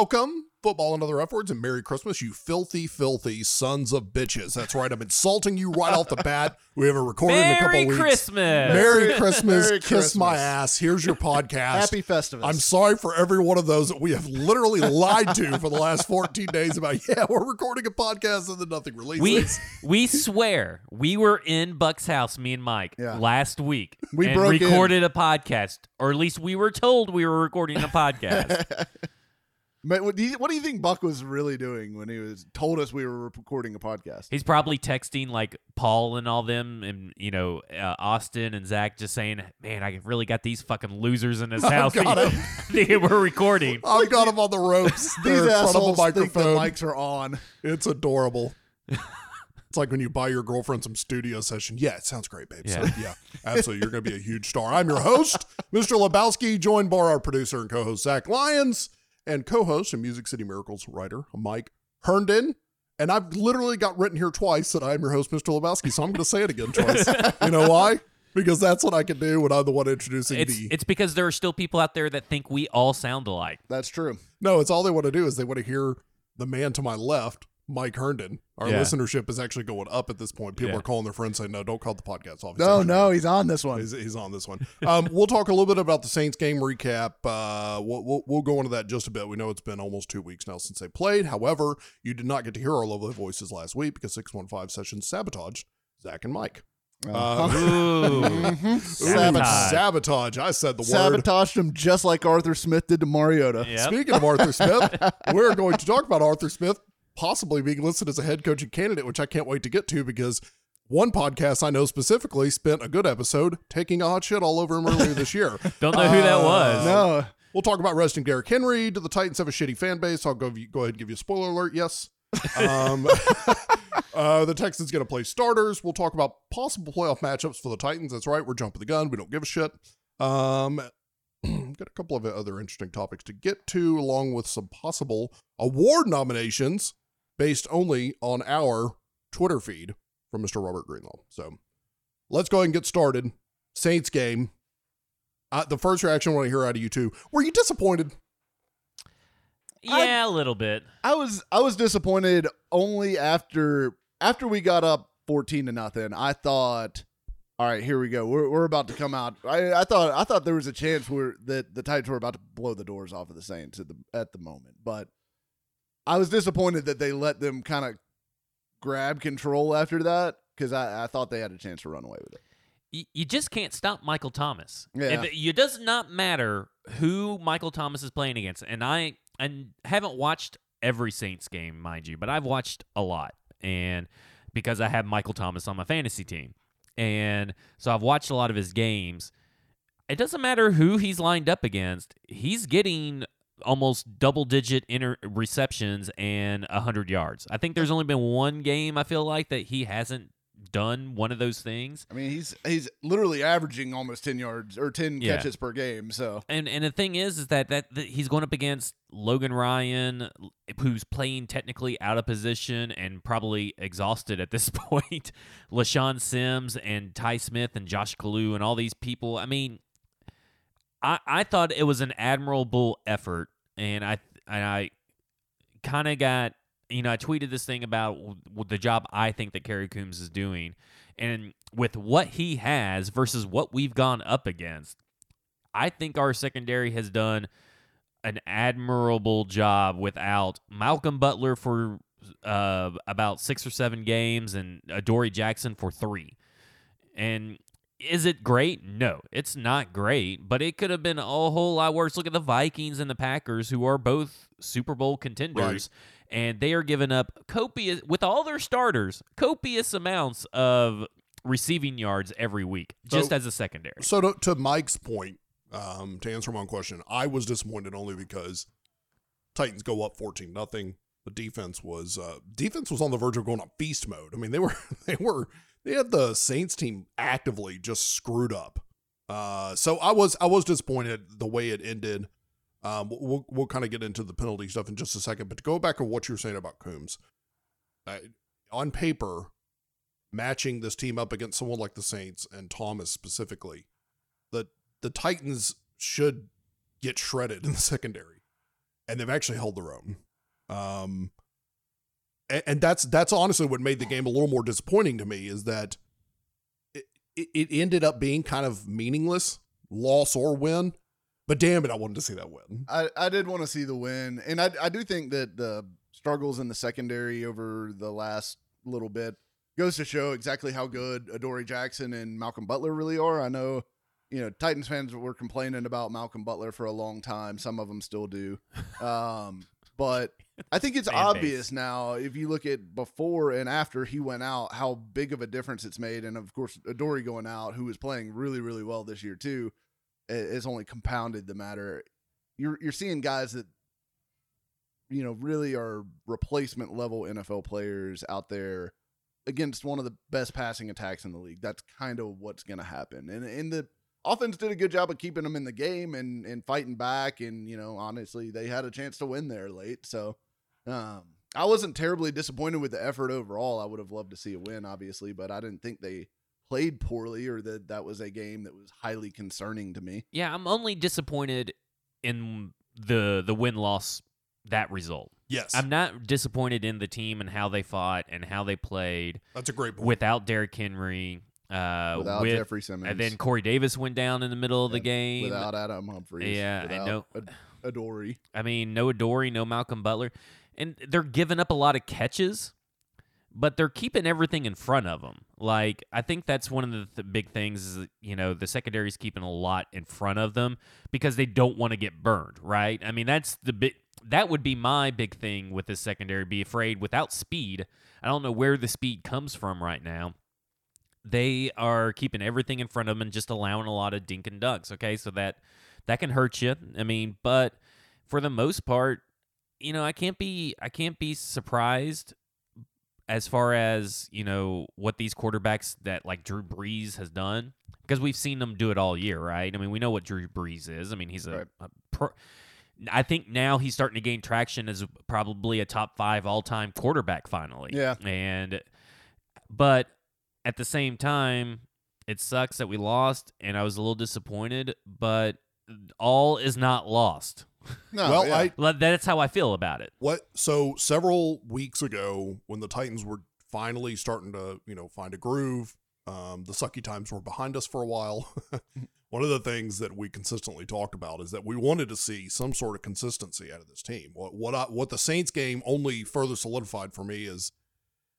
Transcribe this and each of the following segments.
Welcome, football and other F words, and Merry Christmas, you filthy, filthy sons of bitches. That's right. I'm insulting you right off the bat. We have a recording in a couple Merry weeks. Merry Christmas. Merry Christmas. Merry Kiss my ass. Here's your podcast. Happy Festivus. I'm sorry for every one of those that we have literally lied to for the last 14 days about, yeah, we're recording a podcast and then nothing we releases. we swear we were in Buck's house, me and Mike, Yeah. last week. We and broke in. recorded a podcast, or at least we were told we were recording a podcast. Man, what, do you, what do you think Buck was really doing when he was told us we were recording a podcast? He's probably texting like Paul and all them, and you know uh, Austin and Zach, just saying, "Man, I really got these fucking losers in this house. got that you- that we're recording." I've got them on the ropes. They're These in front of a assholes think the mics are on. It's adorable. it's like when you buy your girlfriend some studio session. Yeah, it sounds great, babe. So, Yeah. yeah, absolutely. You're going to be a huge star. I'm your host, Mr. Lebowski, joined by our producer and co host, Zach Lyons, and co host and Music City Miracles writer, Mike Herndon. And I've literally got written here twice that I'm your host, Mr. Lebowski. So I'm going to say it again twice. you know why? Because that's what I can do when I'm the one introducing It's the. it's because there are still people out there that think we all sound alike. That's true. No, it's all they want to do is they want to hear the man to my left, Mike Herndon. Our Yeah. listenership is actually going up at this point. People Yeah. are calling their friends saying, "No, don't call the podcast off." No, no, he's on this one. He's, he's on this one. Um, we'll talk a little bit about the Saints game recap. Uh, we'll, we'll, we'll go into that just a bit. We know it's been almost two weeks now since they played. However, you did not get to hear our lovely voices last week because 615 sessions sabotaged Zach and Mike. Ooh, Mhm. Sabotage. Sabotage. Sabotage. I said the word. Sabotaged him just like Arthur Smith did to Mariota. Yep. Speaking of Arthur Smith, we're going to talk about Arthur Smith possibly being listed as a head coaching candidate, which I can't wait to get to because one podcast I know specifically spent a good episode taking a hot shit all over him earlier this year. don't know who that Uh, was. No, We'll talk about resting Derrick Henry. Do the Titans have a shitty fan base? I'll go, go ahead and give you a spoiler alert. Yes. Um, uh, the Texans going to play starters. We'll talk about possible playoff matchups for the Titans. That's right. We're jumping the gun. We don't give a shit. Um, got a couple of other interesting topics to get to, along with some possible award nominations based only on our Twitter feed from Mr. Robert Greenlaw. So let's go ahead and get started. Saints game. Uh, the first reaction I want to hear out of you two. Were you disappointed? Yeah, a little bit. I was I was disappointed only after after we got up fourteen to nothing. I thought, all right, here we go. We're, we're about to come out. I, I thought I thought there was a chance where that the Titans were about to blow the doors off of the Saints at the at the moment, but I was disappointed that they let them kind of grab control after that because I, I thought they had a chance to run away with it. you, you just can't stop Michael Thomas. Yeah. If- it does not matter who Michael Thomas is playing against, and I and haven't watched every Saints game, mind you, but I've watched a lot, and because I have Michael Thomas on my fantasy team, and so I've watched a lot of his games. It doesn't matter who he's lined up against; he's getting almost double digit inter- receptions and 100 yards. I think there's only been one game I feel like that he hasn't done one of those things. I mean, he's he's literally averaging almost ten yards or ten Yeah. catches per game. So And and the thing is, is that, that that he's going up against Logan Ryan, who's playing technically out of position and probably exhausted at this point. LeShaun Sims and Ty Smith and Josh Kalu and all these people. I mean, I I thought it was an admirable effort, and I and I kind of got you know I tweeted this thing about the job I think that Kerry Coombs is doing, and with what he has versus what we've gone up against. I think our secondary has done an admirable job without Malcolm Butler for uh, about six or seven games and Adoree Jackson for three. And is it great? No, it's not great, but it could have been a whole lot worse. Look at the Vikings and the Packers, who are both Super Bowl contenders, and they are giving up copious, with all their starters, copious amounts of receiving yards every week, just So- as a secondary. So to, to Mike's point, um, to answer one question, I was disappointed only because Titans go up fourteen nothing. The defense was uh, defense was on the verge of going on beast mode. I mean, they were they were they had the Saints team actively just screwed up. Uh, so I was I was disappointed the way it ended. Um, we'll we'll kind of get into the penalty stuff in just a second, but to go back to what you're saying about Coombs, I, on paper, matching this team up against someone like the Saints and Thomas specifically, the the Titans should get shredded in the secondary. and they've actually held their own. Um, and, that's that's honestly what made the game a little more disappointing to me is that it, it, it ended up being kind of meaningless, loss or win. But damn it, I wanted to see that win. I, I did want to see the win, and I I do think that the struggles in the secondary over the last little bit goes to show exactly how good Adoree Jackson and Malcolm Butler really are. I know, you know, Titans fans were complaining about Malcolm Butler for a long time. Some of them still do, um, but I think it's obvious base. now if you look at before and after he went out, how big of a difference it's made. And of course, Adoree going out, who was playing really really well this year too, has only compounded the matter. You're you're seeing guys that you know really are replacement level NFL players out there against one of the best passing attacks in the league. That's kind of what's going to happen. And and the offense did a good job of keeping them in the game and and fighting back. And you know, honestly, they had a chance to win there late. So um, I wasn't terribly disappointed with the effort overall. I would have loved to see a win, obviously, but I didn't think they played poorly or that that was a game that was highly concerning to me. Yeah, I'm only disappointed in the the win loss that result. Yes, I'm not disappointed in the team and how they fought and how they played that's a great point. without Derrick Henry. Uh, Without with, Jeffrey Simmons, and then Corey Davis went down in the middle of the Yeah, game. without Adam Humphries, Yeah, and no- Ad- Adoree. I mean, no Adoree, no Malcolm Butler, and they're giving up a lot of catches, but they're keeping everything in front of them. Like I think that's one of the th- big things is that, you know the secondary's keeping a lot in front of them because they don't want to get burned, right? I mean, that's the big. That would be my big thing with this secondary. Be afraid without speed. I don't know where the speed comes from right now. They are keeping everything in front of them and just allowing a lot of dink and dunks. Okay, so that that can hurt you. I mean, but for the most part, you know, I can't be I can't be surprised as far as you know what these quarterbacks that like Drew Brees has done because we've seen them do it all year, right? I mean, we know what Drew Brees is. I mean, he's a, Right. a pro. I think now he's starting to gain traction as probably a top five all time quarterback finally. Yeah. and but at the same time, it sucks that we lost, and I was a little disappointed. But all is not lost. No, well, yeah. I Like, That's how I feel about it. what so several weeks ago when the Titans were finally starting to you know find a groove, um, the sucky times were behind us for a while. One of the things that we consistently talked about is that we wanted to see some sort of consistency out of this team. What what I, what the Saints game only further solidified for me is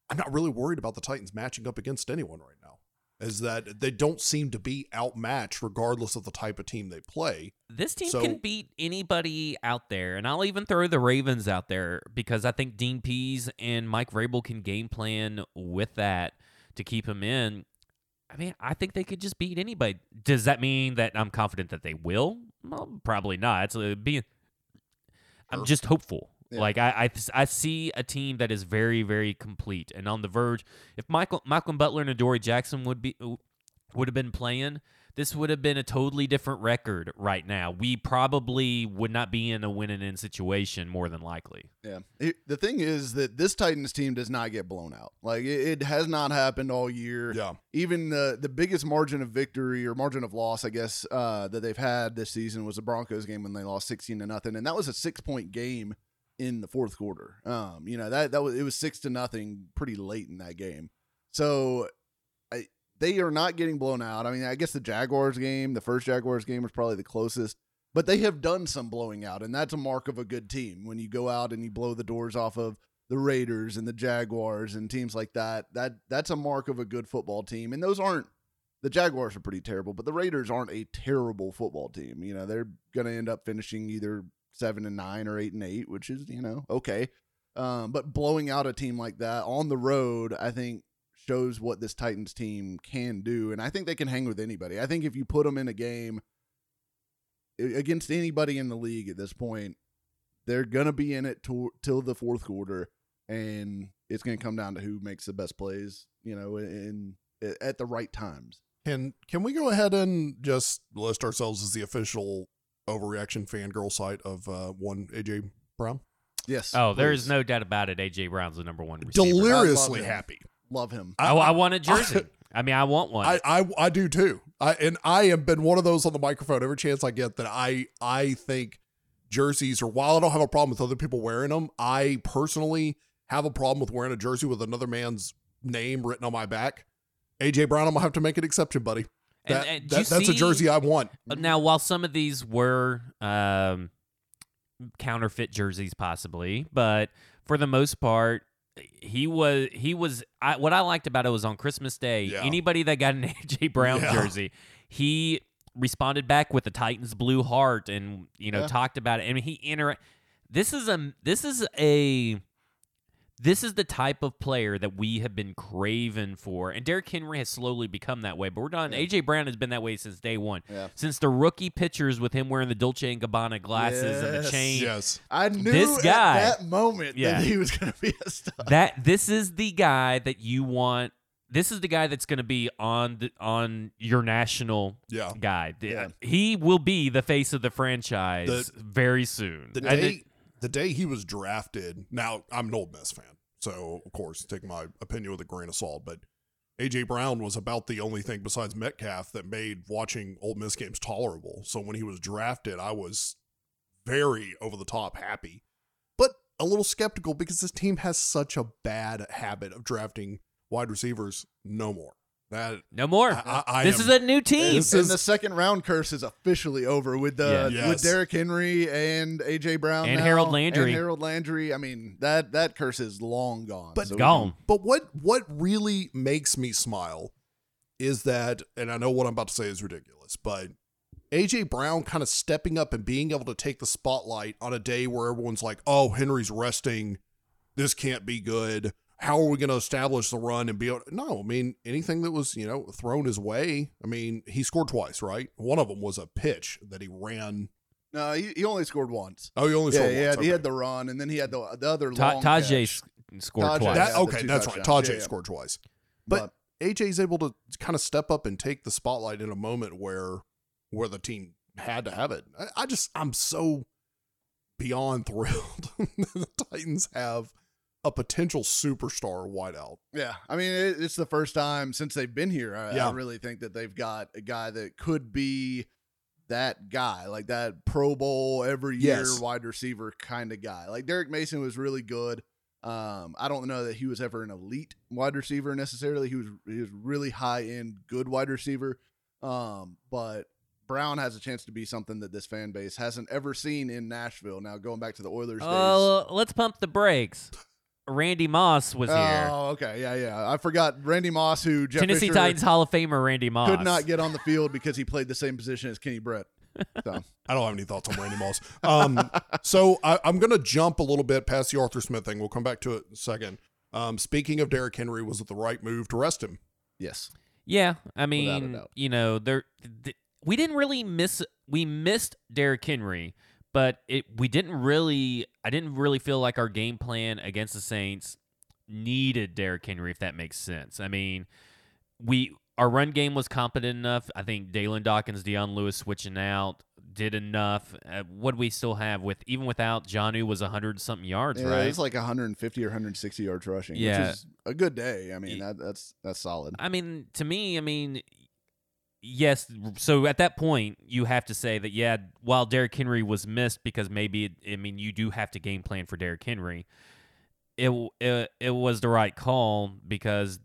I'm not really worried about the Titans matching up against anyone right now. Is that they don't seem to be outmatched regardless of the type of team they play. This team So- can beat anybody out there, and I'll even throw the Ravens out there because I think Dean Pees and Mike Vrabel can game plan with that to keep him in. I mean, I think they could just beat anybody. Does that mean that I'm confident that they will? Well, probably not. It's uh, a, be. I'm just hopeful. Yeah. Like I, I, I see a team that is very, very complete and on the verge. If Michael, Malcolm Butler and Adoree Jackson would be would have been playing, this would have been a totally different record right now. We probably would not be in a win and in situation more than likely. Yeah. It- the thing is that this Titans team does not get blown out. Like it, it has not happened all year. Yeah. Even the the biggest margin of victory or margin of loss, I guess, uh, that they've had this season was the Broncos game when they lost sixteen to nothing, and that was a six point game in the fourth quarter. Um, you know that that was it was six to nothing pretty late in that game. So, I, they are not getting blown out. I mean, I guess the Jaguars game, the first Jaguars game, was probably the closest. But they have done some blowing out, and that's a mark of a good team. When you go out and you blow the doors off of the Raiders and the Jaguars and teams like that, that that's a mark of a good football team. And those aren't the Jaguars are pretty terrible, but the Raiders aren't a terrible football team. You know, they're going to end up finishing either seven and nine or eight and eight, which is you know okay. Um, but blowing out a team like that on the road, I think shows what this Titans team can do, and I think they can hang with anybody. I think if you put them in a game against anybody in the league at this point, they're gonna be in it to, till the fourth quarter, and it's gonna come down to who makes the best plays, you know, in, at the right times. Can can we go ahead and just list ourselves as the official overreaction fangirl site of uh, one AJ Brown? Yes. Oh, there is no doubt about it. AJ Brown's the number one receiver. Deliriously him. happy. love him. I, I want a jersey. I mean, I want one. I, I I do too. I and I have been one of those on the microphone every chance I get that I I think jerseys, or while I don't have a problem with other people wearing them, I personally have a problem with wearing a jersey with another man's name written on my back. AJ Brown, I'm gonna have to make an exception, buddy. And- That, and that- that's a jersey I want. Now, while some of these were um, counterfeit jerseys, possibly, but for the most part, he was he was. I, what I liked about it was on Christmas Day. Yeah. Anybody that got an AJ Brown Yeah. jersey, he responded back with the Titans blue heart, and you know Yeah. talked about it. I mean, he inter. This is a this is a this is the type of player that we have been craving for, and Derrick Henry has slowly become that way. But we're done. Yeah. AJ Brown has been that way since day one Yeah. since the rookie pictures with him wearing the Dolce and Gabbana glasses and the chain. Yes. I knew This guy- at that moment Yeah. that he was going to be a star. That this is the guy that you want. This is the guy that's going to be on the, on your national Yeah. guy. Yeah. He will be the face of the franchise The- very soon. The I day did- the day he was drafted. Now I'm an Ole Miss fan, so of course take my opinion with a grain of salt. But AJ Brown was about the only thing besides Metcalf that made watching Ole Miss games tolerable. So when he was drafted, I was very over the top happy, but a little skeptical because this team has such a bad habit of drafting wide receivers. No more. That no more. I, I, I this am- is a new team. This and is- the second round curse is officially over with the Yeah. with Derrick Henry and AJ Brown And now, Harold Landry. and Harold Landry. I mean that that curse is long gone. But So we Gone. But what what really makes me smile is that, and I know what I'm about to say is ridiculous, but AJ Brown kind of stepping up and being able to take the spotlight on a day where everyone's like, "Oh, Henry's resting. This can't be good. How are we going to establish the run and be able?" No, I mean anything that was you know thrown his way. I mean he scored twice, right? One of them was a pitch that he ran. no, he, he only scored once. Oh, he only Yeah, scored he once. had, he okay. had the run, and then he had the the other Ta- long Tajae catch. scored Tajae. twice. that, okay, two that's right. Tajae Yeah, yeah. scored twice. But AJ's able to kind of step up and take the spotlight in a moment where where the team had to have it. I, I just I'm so beyond thrilled the Titans have a potential superstar wideout. Yeah, I mean it, it's the first time since they've been here. I, Yeah. I really think that they've got a guy that could be that guy, like that Pro Bowl every year Yes. wide receiver kind of guy. Like Derrick Mason was really good. Um, I don't know that he was ever an elite wide receiver necessarily. He was he was really high end good wide receiver. Um, but Brown has a chance to be something that this fan base hasn't ever seen in Nashville. Now going back to the Oilers days. Oh, let's pump the brakes. Randy Moss was here. Oh, okay, yeah, yeah. I forgot Randy Moss, who Jeff Tennessee Fisher Titans Hall of Famer Randy Moss could not get on the field because he played the same position as Kenny Britt. So I don't have any thoughts on Randy Moss. Um, so I, I'm going to jump a little bit past the Arthur Smith thing. We'll come back to it in a second. Um, speaking of Derrick Henry, was it the right move to rest him? yes, Yeah, I mean, you know, there th- we didn't really miss we missed Derrick Henry, but it we didn't really I didn't really feel like our game plan against the Saints needed Derrick Henry if that makes sense. I mean, we our run game was competent enough. I think Dalyn Dawkins, Dion Lewis switching out did enough. Uh, what do we still have with even without Johnu was hundred something yards, yeah, right? it's like 150 or 160 yards rushing, Yeah. which is a good day. I mean, that, that's that's solid. I mean, to me, I mean, yes. So at that point, you have to say that yeah, while Derrick Henry was missed because maybe it, I mean you do have to game plan for Derrick Henry. It it it was the right call because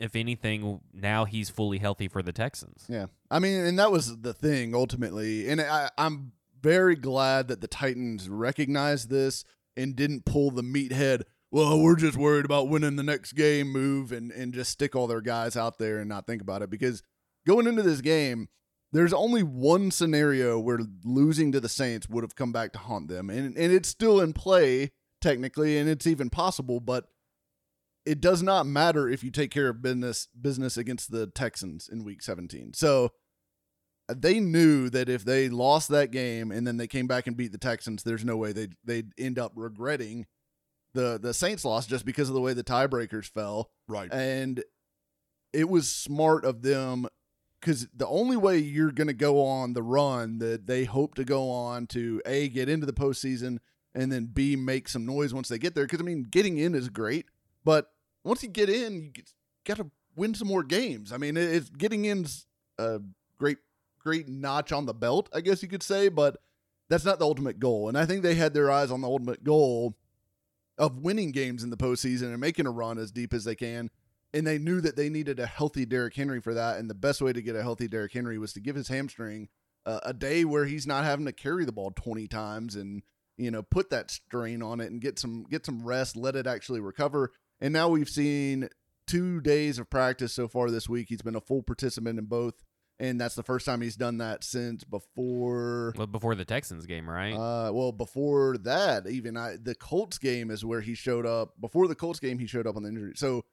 if anything, now he's fully healthy for the Texans. Yeah, I mean, and that was the thing ultimately, and I, I'm very glad that the Titans recognized this and didn't pull the meathead. Well, we're just worried about winning the next game move and and just stick all their guys out there and not think about it because going into this game, there's only one scenario where losing to the Saints would have come back to haunt them, and and it's still in play technically, and it's even possible, but it does not matter if you take care of business business against the Texans in week 17. So they knew that if they lost that game and then they came back and beat the Texans, there's no way they'd they'd end up regretting the the Saints loss just because of the way the tiebreakers fell. Right. And it was smart of them because the only way you're going to go on the run that they hope to go on to a get into the postseason and then b make some noise once they get there. Because I mean, getting in is great, but once you get in, you got to win some more games. I mean, it's getting in's a great great notch on the belt, I guess you could say, but that's not the ultimate goal. And I think they had their eyes on the ultimate goal of winning games in the postseason and making a run as deep as they can. And they knew that they needed a healthy Derrick Henry for that. And the best way to get a healthy Derrick Henry was to give his hamstring uh, a day where he's not having to carry the ball 20 times and you know put that strain on it and get some get some rest, let it actually recover. And now we've seen two days of practice so far this week. He's been a full participant in both and that's the first time he's done that since before Well, before the Texans game, right? uh well before that even I the Colts game is where he showed up before the Colts game he showed up on the injury so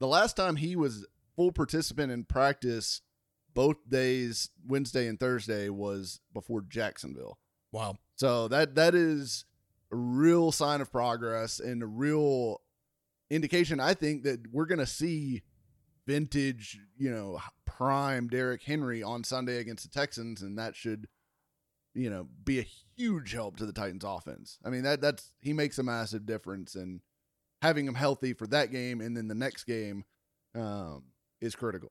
the last time he was full participant in practice both days Wednesday and Thursday was before Jacksonville Wow. so that that is a real sign of progress and a real indication I think that we're going to see vintage, you know, prime Derrick Henry on Sunday against the Texans and that should you know, be a huge help to the Titans offense. I mean, that that's he makes a massive difference and having him healthy for that game and then the next game um is critical.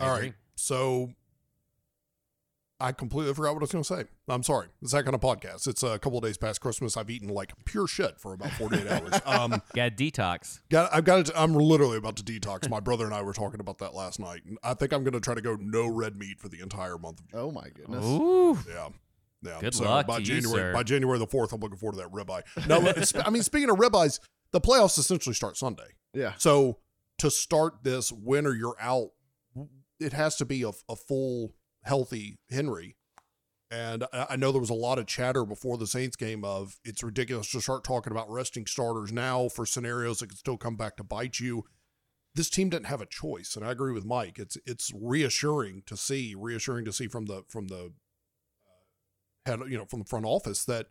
All right. So I completely forgot what I was going to say. I'm sorry. It's that kind of podcast. It's a couple of days past Christmas. I've eaten like pure shit for about 48 hours. Um, Got detox. got, I've got to, I'm literally about to detox. My brother and I were talking about that last night. And I think I'm going to try to go no red meat for the entire month of June. Oh my goodness. Ooh. Yeah. Yeah. Good so luck by to you, January sir. by January the 4th, I'm looking forward to that ribeye. No, I mean, speaking of ribeyes, the playoffs essentially start Sunday. Yeah. So to start this winter, you're out. It has to be a, a full, healthy Henry. And I I know there was a lot of chatter before the Saints game of it's ridiculous to start talking about resting starters now for scenarios that could still come back to bite you. This team didn't have a choice, and I agree with Mike. It's it's reassuring to see, reassuring to see from the from the uh, head, you know, from the front office that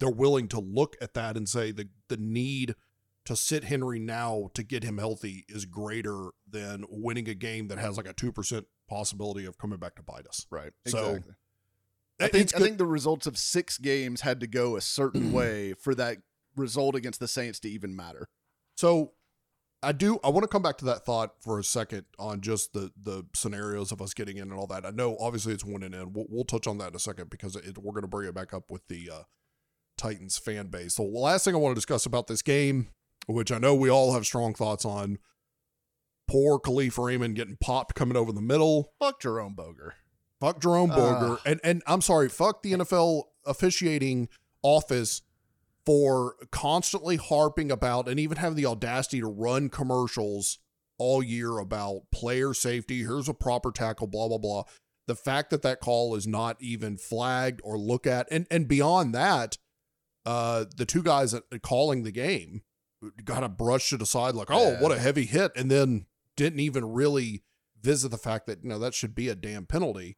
they're willing to look at that and say the the need to sit Henry now to get him healthy is greater than winning a game that has like a two percent possibility of coming back to bite us. Right. So, Exactly. I think I think the results of six games had to go a certain way for that result against the Saints to even matter. So I do I want to come back to that thought for a second on just the the scenarios of us getting in and all that. I know obviously it's winning in. We'll, we'll touch on that in a second because it, we're going to bring it back up with the uh, Titans fan base. So the last thing I want to discuss about this game, which I know we all have strong thoughts on, poor Kalif Raymond getting popped coming over the middle. Fuck Jerome Boger. Fuck Jerome Boger. Ugh. and and I'm sorry, fuck the NFL officiating office for constantly harping about and even having the audacity to run commercials all year about player safety. Here's a proper tackle, blah blah blah. The fact that that call is not even flagged or looked at, and and beyond that, uh, the two guys calling the game got to brush it aside like, oh, Yeah. what a heavy hit, and then didn't even really visit the fact that you know that should be a damn penalty.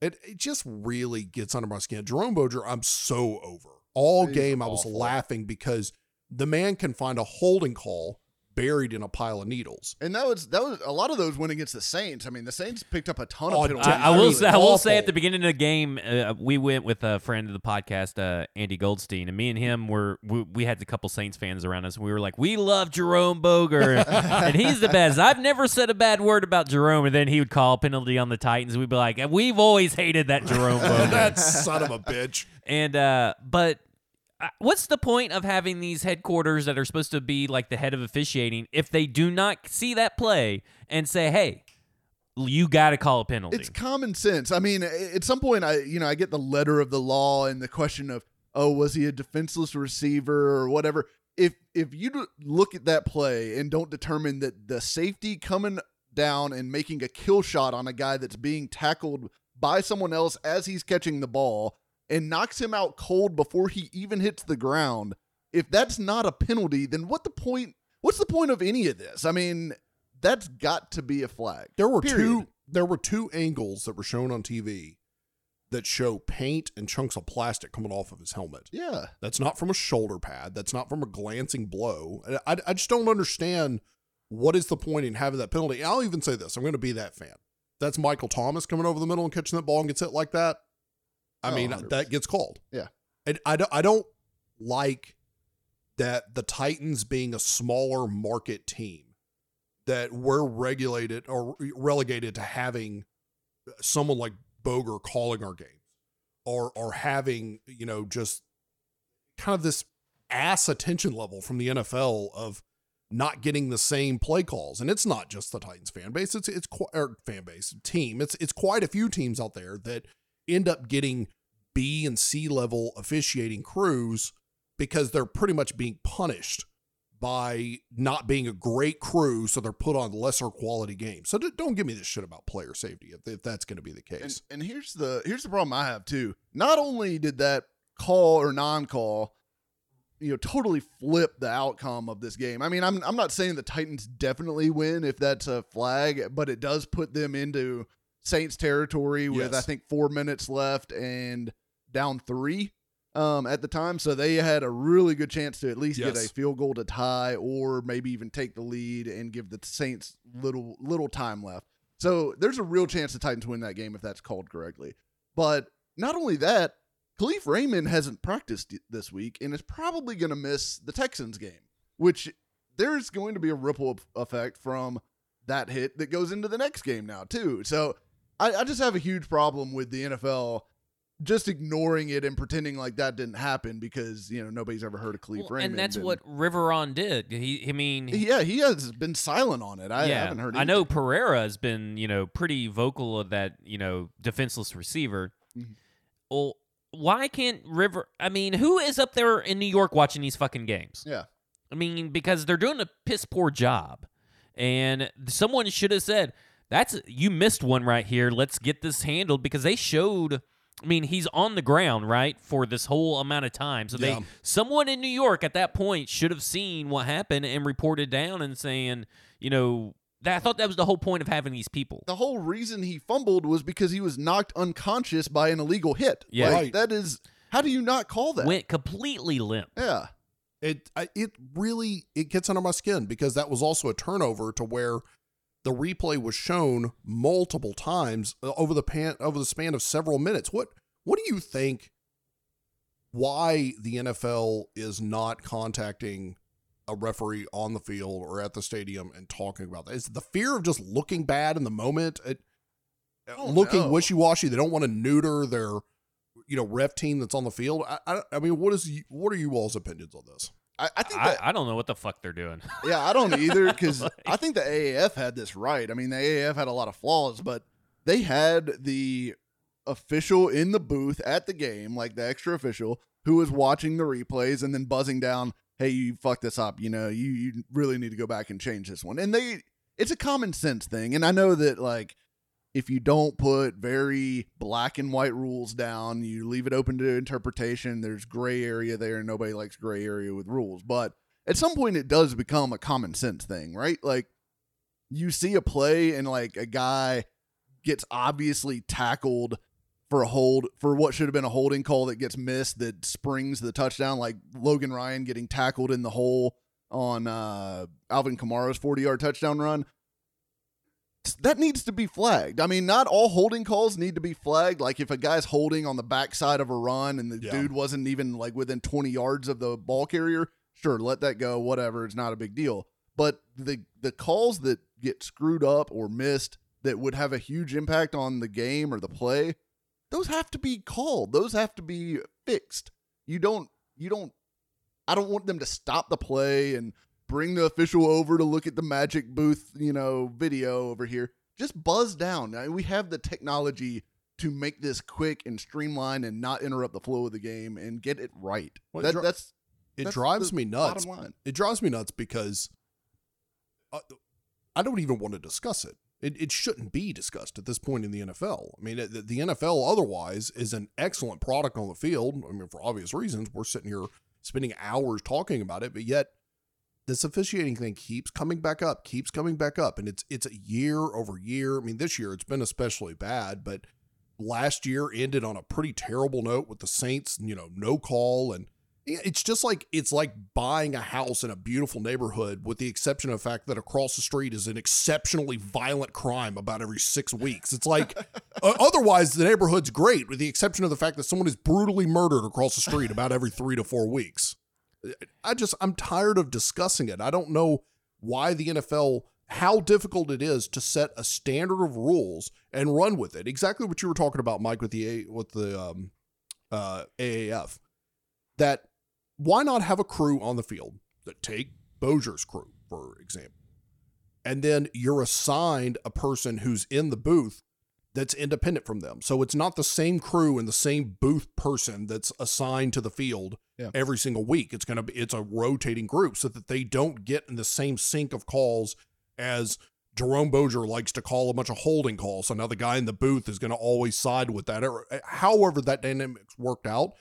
It it just really gets under my skin. Jerome Boger, I'm so over. All He's game I was laughing because the man can find a holding call buried in a pile of needles. And that was that was a lot of those went against the Saints. I mean, the Saints picked up a ton Oh, of penalties. I, I will say, I will say at the beginning of the game, uh, we went with a friend of the podcast, uh, Andy Goldstein, and me and him were we, we had a couple Saints fans around us. And we were like, we love Jerome Boger, and he's the best. I've never said a bad word about Jerome, and then he would call penalty on the Titans. We'd be like, we've always hated that Jerome Boger. that son of a bitch. And uh, but what's the point of having these headquarters that are supposed to be like the head of officiating if they do not see that play and say, "Hey, you got to call a penalty." It's common sense. I mean, at some point, I you know I get the letter of the law and the question of, oh, was he a defenseless receiver or whatever. If if you look at that play and don't determine that the safety coming down and making a kill shot on a guy that's being tackled by someone else as he's catching the ball and knocks him out cold before he even hits the ground, if that's not a penalty, then what the point? What's the point of any of this? I mean, that's got to be a flag. There were Period. two there were two angles that were shown on TV that show paint and chunks of plastic coming off of his helmet. Yeah. That's not from a shoulder pad. That's not from a glancing blow. I, I just don't understand what is the point in having that penalty. I'll even say this: I'm going to be that fan. That's Michael Thomas coming over the middle and catching that ball and gets hit like that. I Oh, mean, 100%. that gets called. Yeah. and I don't. I don't like that the Titans being a smaller market team that we're regulated or relegated to having someone like Boger calling our games. or are having you know just kind of this ass attention level from the NFL of not getting the same play calls, and it's not just the Titans fan base; it's it's qu- or fan base team. It's it's quite a few teams out there that end up getting B and C level officiating crews because they're pretty much being punished by not being a great crew, so they're put on lesser quality games. So don't give me this shit about player safety if, if that's going to be the case. And, and here's the here's the problem I have too. Not only did that call or non-call, you know, totally flip the outcome of this game. I mean, I'm I'm not saying the Titans definitely win if that's a flag, but it does put them into Saints territory with Yes. I think four minutes left and down three um, at the time. So they had a really good chance to at least get a field goal to tie, or maybe even take the lead and give the Saints little little time left. So there's a real chance the Titans win that game if that's called correctly. But not only that, Kalif Raymond hasn't practiced this week and is probably going to miss the Texans game, which there's going to be a ripple effect from that hit that goes into the next game now too. So I, I just have a huge problem with the NFL just ignoring it and pretending like that didn't happen because you know nobody's ever heard of Kalif Well, Raymond. and that's what Riveron did. He, I mean, Yeah, he has been silent on it. I yeah, haven't heard. I know. Pereira has been, you know, pretty vocal of that, you know, defenseless receiver. Mhm. Well, why can't River? I mean, who is up there in New York watching these fucking games? Yeah. I mean, because they're doing a piss poor job, and someone should have said, "That's you missed one right here. Let's get this handled." Because they showed. I mean, he's on the ground, right, for this whole amount of time. So Yeah. they, someone in New York at that point should have seen what happened and reported down and saying, you know, that I thought that was the whole point of having these people. the whole reason he fumbled was because he was knocked unconscious by an illegal hit. Yeah. Like, Right. that is how do you not call that? Went completely limp. yeah. It I, it really it gets under my skin because that was also a turnover to where the replay was shown multiple times uh, over the pan over the span of several minutes. What what do you think? Why the NFL is not contacting a referee on the field or at the stadium and talking about that? Is the fear of just looking bad in the moment? It, looking no. wishy washy. They don't want to neuter their you know ref team that's on the field. I, I, I mean, what is what are you all's opinions on this? I, I think I, that I don't know what the fuck they're doing. yeah, I don't either because I think the AAF had this right. I mean, the AAF had a lot of flaws, but they had the official in the booth at the game, like the extra official, who was watching the replays and then buzzing down, "Hey, you fucked this up. You know, you you really need to go back and change this one." And they, it's a common sense thing, and I know that like if you don't put very black and white rules down, you leave it open to interpretation. There's gray area there, and nobody likes gray area with rules. But at some point, it does become a common sense thing, right? Like you see a play, and like a guy gets obviously tackled for a hold for what should have been a holding call that gets missed that springs the touchdown, like Logan Ryan getting tackled in the hole on uh, Alvin Kamara's 40 yard touchdown run that needs to be flagged. I mean, not all holding calls need to be flagged. Like if a guy's holding on the backside of a run and the Yeah. dude wasn't even like within 20 yards of the ball carrier, sure, let that go, whatever, it's not a big deal. But the the calls that get screwed up or missed that would have a huge impact on the game or the play, those have to be called. Those have to be fixed. You don't you don't I don't want them to stop the play and bring the official over to look at the magic booth, you know, video over here. Just buzz down. I mean, we have the technology to make this quick and streamline and not interrupt the flow of the game and get it right. Well, That- dri- that's It That's drives me nuts. It drives me nuts because uh, I don't even want to discuss it. It, it shouldn't be discussed at this point in the NFL. I mean, the, the NFL otherwise is an excellent product on the field. I mean, for obvious reasons, we're sitting here spending hours talking about it, but yet this officiating thing keeps coming back up, keeps coming back up, and it's it's a year over year. I mean, this year it's been especially bad, but last year ended on a pretty terrible note with the Saints, you know, no call and it's just like it's like buying a house in a beautiful neighborhood with the exception of the fact that across the street is an exceptionally violent crime about every six weeks it's like uh, otherwise the neighborhood's great with the exception of the fact that someone is brutally murdered across the street about every three to four weeks i just i'm tired of discussing it. I don't know why the nfl how difficult it is to set a standard of rules and run with it. Exactly what you were talking about mike with the with the um uh, AAF that why not have a crew on the field? That take Boger's crew, for example, and then you're assigned a person who's in the booth that's independent from them. So it's not the same crew and the same booth person that's assigned to the field Yeah. every single week. It's gonna be it's a rotating group so that they don't get in the same sync of calls as Jerome Boger likes to call a bunch of holding calls. So now the guy in the booth is gonna always side with that. Eh, however that dynamic's worked out,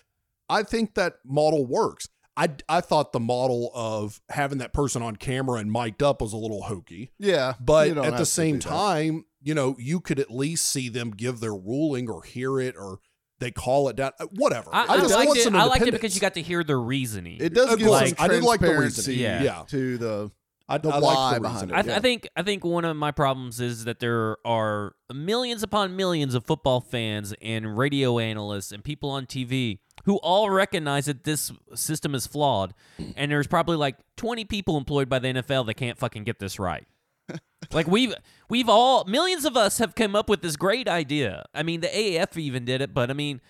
I think that model works. I, I thought the model of having that person on camera and mic'd up was a little hokey. Yeah, But at the same do that. time, you know, you could at least see them give their ruling or hear it or they call it down. uh, Whatever. I, I, just liked want it. some I liked it independence. because you got to hear their reasoning. it does Of give course. some I did like the transparency reasoning. Yeah. Yeah. to the I, the I why like the behind it. I, th- yeah. I think I think one of my problems is that there are millions upon millions of football fans and radio analysts and people on TV who all recognize that this system is flawed, and there's probably like 20 people employed by the NFL that can't fucking get this right. like we've we've all millions of us have come up with this great idea. I mean, the AAF even did it, but I mean,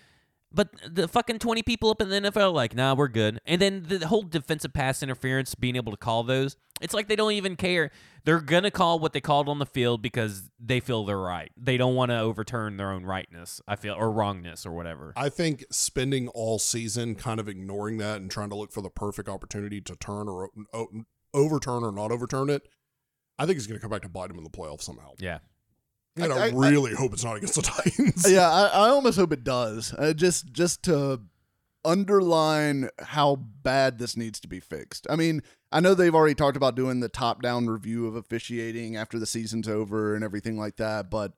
but the fucking 20 people up in the NFL are like, nah, we're good. And then the whole defensive pass interference, being able to call those, it's like they don't even care. They're going to call what they called on the field because they feel they're right. They don't want to overturn their own rightness, I feel, or wrongness or whatever. I think spending all season kind of ignoring that and trying to look for the perfect opportunity to turn or overturn or not overturn it, I think it's going to come back to bite him in the playoffs somehow. yeah. And I, I- I- really hope it's not against the Titans. yeah, I, I almost hope it does. Uh, just just to underline how bad this needs to be fixed. I mean, I know they've already talked about doing the top-down review of officiating after the season's over and everything like that, but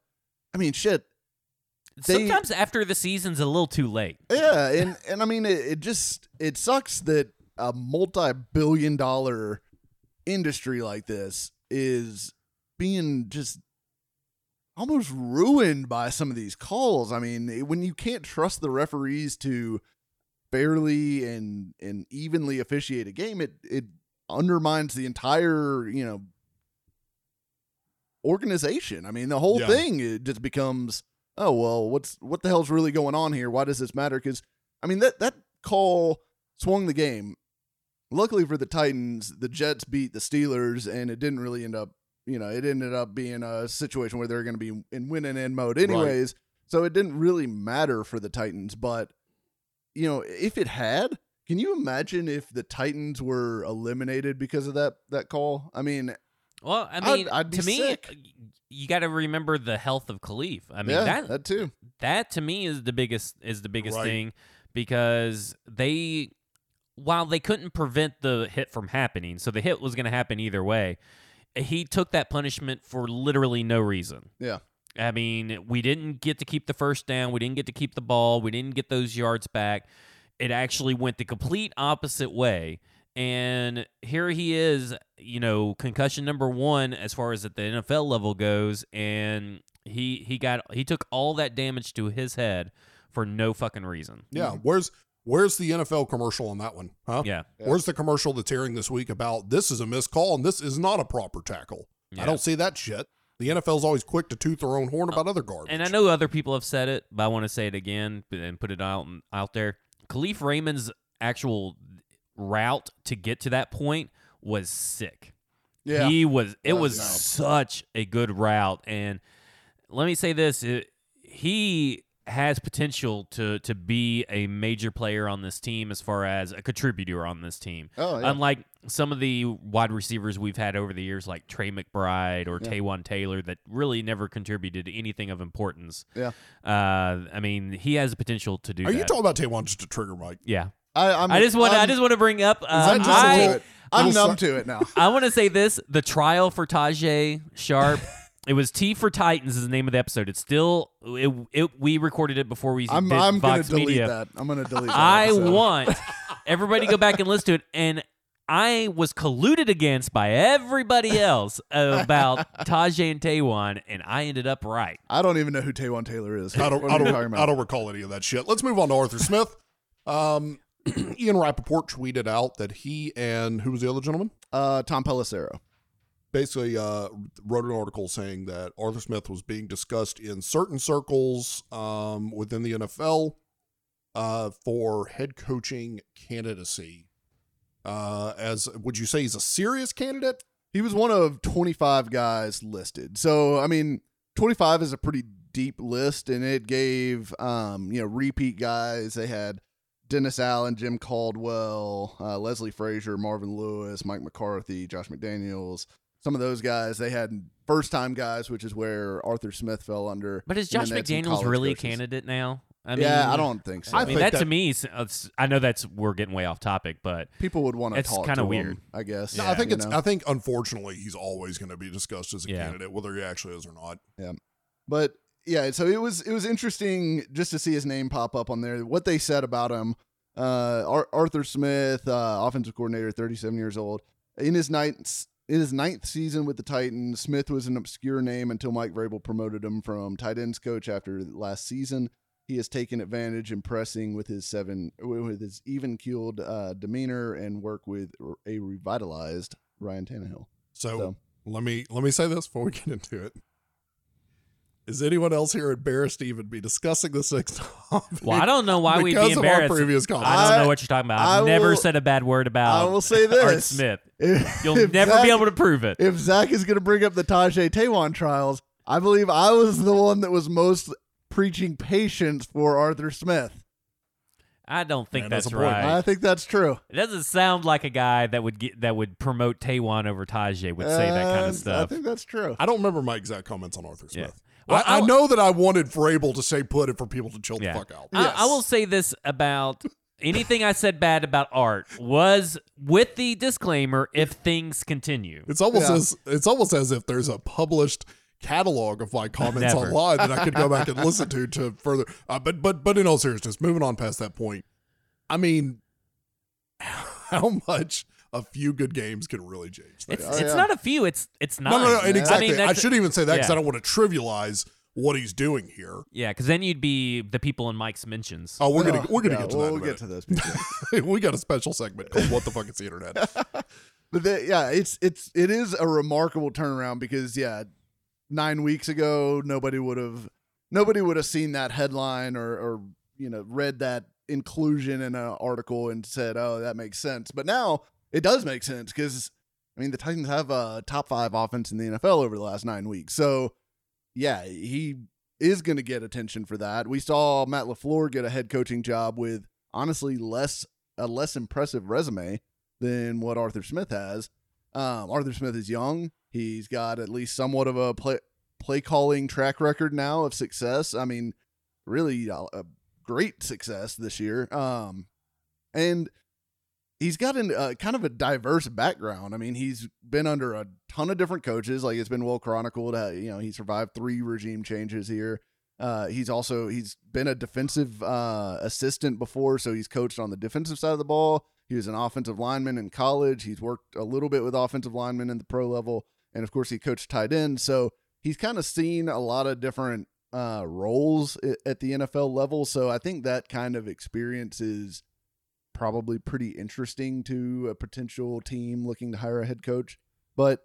I mean, shit. They- Sometimes after the season's a little too late. Yeah, and and I mean, it, it just it sucks that a multi-billion-dollar industry like this is being just almost ruined by some of these calls. I mean, when you can't trust the referees to fairly and and evenly officiate a game, it it undermines the entire you know organization. I mean, the whole Yeah. thing it just becomes oh well, what's what the hell's really going on here? Why does this matter? Because I mean that that call swung the game. Luckily for the Titans, the Jets beat the Steelers, and it didn't really end up. You know, it ended up being a situation where they're going to be in win and end mode, anyways. So it didn't really matter for the Titans. But you know, if it had, can you imagine if the Titans were eliminated because of that that call? I mean, Well, I I'd- mean, I'd be to me, sick. Uh, you got to remember the health of Kalif. I mean, yeah, that that too. that to me is the biggest is the biggest Right. thing because they while they couldn't prevent the hit from happening so the hit was going to happen either way he took that punishment for literally no reason. Yeah. i mean we didn't get to keep the first down. We didn't get to keep the ball. We didn't get those yards back. It actually went the complete opposite way. And here he is you know concussion number one as far as at the nfl level goes. And he he got he took all that damage to his head for no fucking reason. Yeah, where's where's the NFL commercial on that one? Huh? yeah Where's the commercial that's airing this week about this is a missed call and this is not a proper tackle? Yeah. I don't see that shit. The NFL's always quick to toot their own horn about other garbage. and i know other people have said it but i want to say it again and put it out out there kalif raymond's actual route to get to that point was sick Yeah. He was. It Uh, was no. such a good route, and let me say this: it, he has potential to to be a major player on this team, as far as a contributor on this team. oh yeah. Unlike some of the wide receivers we've had over the years, like Tre McBride or Yeah. Taywan Taylor, that really never contributed anything of importance. Yeah. Uh, I mean, he has the potential to do. Are you talking about Taywan just a trigger, Mike? Yeah. I, I'm, I just want. I I'm- just want to bring up. I'm Um, just a I, little- I'm numb to it now. I want to say this: the trial for Tajae Sharpe. it was T for Titans is the name of the episode. It's still it. it we recorded it before we I'm did I'm gonna Vox delete Media. that. I'm gonna delete that. I episode. want everybody to go back and listen to it. And I was colluded against by everybody else about Tajae and Taywan, and I ended up right. I don't even know who Taywan Taylor is. I don't, What I are you don't. I don't recall any of that shit. Let's move on to Arthur Smith. Um, Ian Rapoport tweeted out that he and who was the other gentleman? Uh, Tom Pelissero. Basically, uh, wrote an article saying that Arthur Smith was being discussed in certain circles um, within the NFL uh, for head coaching candidacy. Uh, as would you say he's a serious candidate? He was one of 25 guys listed. So, I mean, 25 is a pretty deep list, and it gave, um, you know, repeat guys. They had Dennis Allen, Jim Caldwell, uh, Leslie Frazier, Marvin Lewis, Mike McCarthy, Josh McDaniels. Some of those guys, they had first time guys, which is where Arthur Smith fell under. But is Josh they had some McDaniels college really a candidate now? I mean, yeah, I don't think so. I I mean, think that, to me, is, I know that's we're getting way off topic, but People would want to It's talk kinda weird. him, I guess. No, I think you it's. know? I think unfortunately he's always going to be discussed as a Yeah. candidate, whether he actually is or not. Yeah, but yeah, so it was it was interesting just to see his name pop up on there. What they said about him, uh, Ar- Arthur Smith, uh, offensive coordinator, 37 years old, in his ninth in his ninth season with the Titans. Smith was an obscure name until Mike Vrabel promoted him from tight ends coach after last season. He has taken advantage, impressing with his seven with his even keeled uh, demeanor and work with a revitalized Ryan Tannehill. So, So- let me let me say this before we get into it. Is anyone else here embarrassed to even be discussing this next topic? well, I don't know why we'd because be of our embarrassed. previous comments. I don't know what you're talking about. I I've never will- said a bad word about. I about will say Art this: Smith. If- You'll if never Zach- be able to prove it. if Zach is going to bring up the Tajae Taywan trials, I believe I was the one that was most preaching patience for Arthur Smith. I don't think Man, that's that's right. I think that's true. It doesn't sound like a guy that would get that would promote Taywan over Tajae would say that kind of uh, stuff. I think that's true. I don't remember my exact comments on Arthur Yeah. Smith. Well, I, I know that I wanted Vrabel to say put it for people to chill Yeah. the fuck out. I, Yes. I will say this about anything I said bad about art was with the disclaimer if things continue. It's almost Yeah. as it's almost as if there's a published catalog of my comments Never. online that I could go back and listen to to further. Uh, but but but in all seriousness, moving on past that point, I mean, how much a few good games can really change things? It's Oh, it's yeah. not a few. It's it's not. no, no, no, and Yeah. exactly. I I, mean, that's, shouldn't even say that because yeah. I don't want to trivialize what he's doing here. yeah, because then you'd be the people in Mike's mentions. Oh, we're gonna we're gonna yeah, get to we'll, that. We'll get minute. to this. we got a special segment called "What the fuck is the internet." But the, yeah, it's it's it is a remarkable turnaround because yeah, nine weeks ago nobody would have nobody would have seen that headline or or you know read that inclusion in an article and said oh that makes sense. But now it does make sense because I mean the Titans have a top five offense in the NFL over the last nine weeks, so yeah, he is going to get attention for that. We saw Matt Lafleur get a head coaching job with honestly less a less impressive resume than what Arthur Smith has. Um, Arthur Smith is young. He's got at least somewhat of a play play calling track record now of success. I mean, really a, a great success this year. Um, and he's got uh, kind of a diverse background. I mean, he's been under a ton of different coaches. Like it's been well chronicled. Uh, you know, he survived three regime changes here. Uh, he's also he's been a defensive uh, assistant before, so he's coached on the defensive side of the ball. He was an offensive lineman in college. He's worked a little bit with offensive linemen in the pro level, and of course, he coached tight end. So he's kind of seen a lot of different uh, roles at the NFL level. So I think that kind of experience is probably pretty interesting to a potential team looking to hire a head coach. But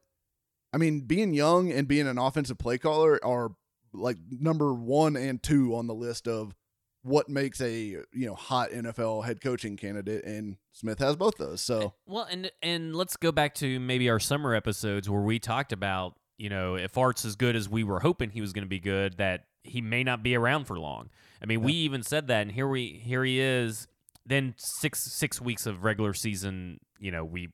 I mean, being young and being an offensive play caller are like number one and two on the list of what makes a you know hot NFL head coaching candidate, and Smith has both those. So Well, and and let's go back to maybe our summer episodes where we talked about you know if Art's as good as we were hoping he was going to be good, that he may not be around for long. I mean, we even said that, and here we here he is. Then six six weeks of regular season, you know, we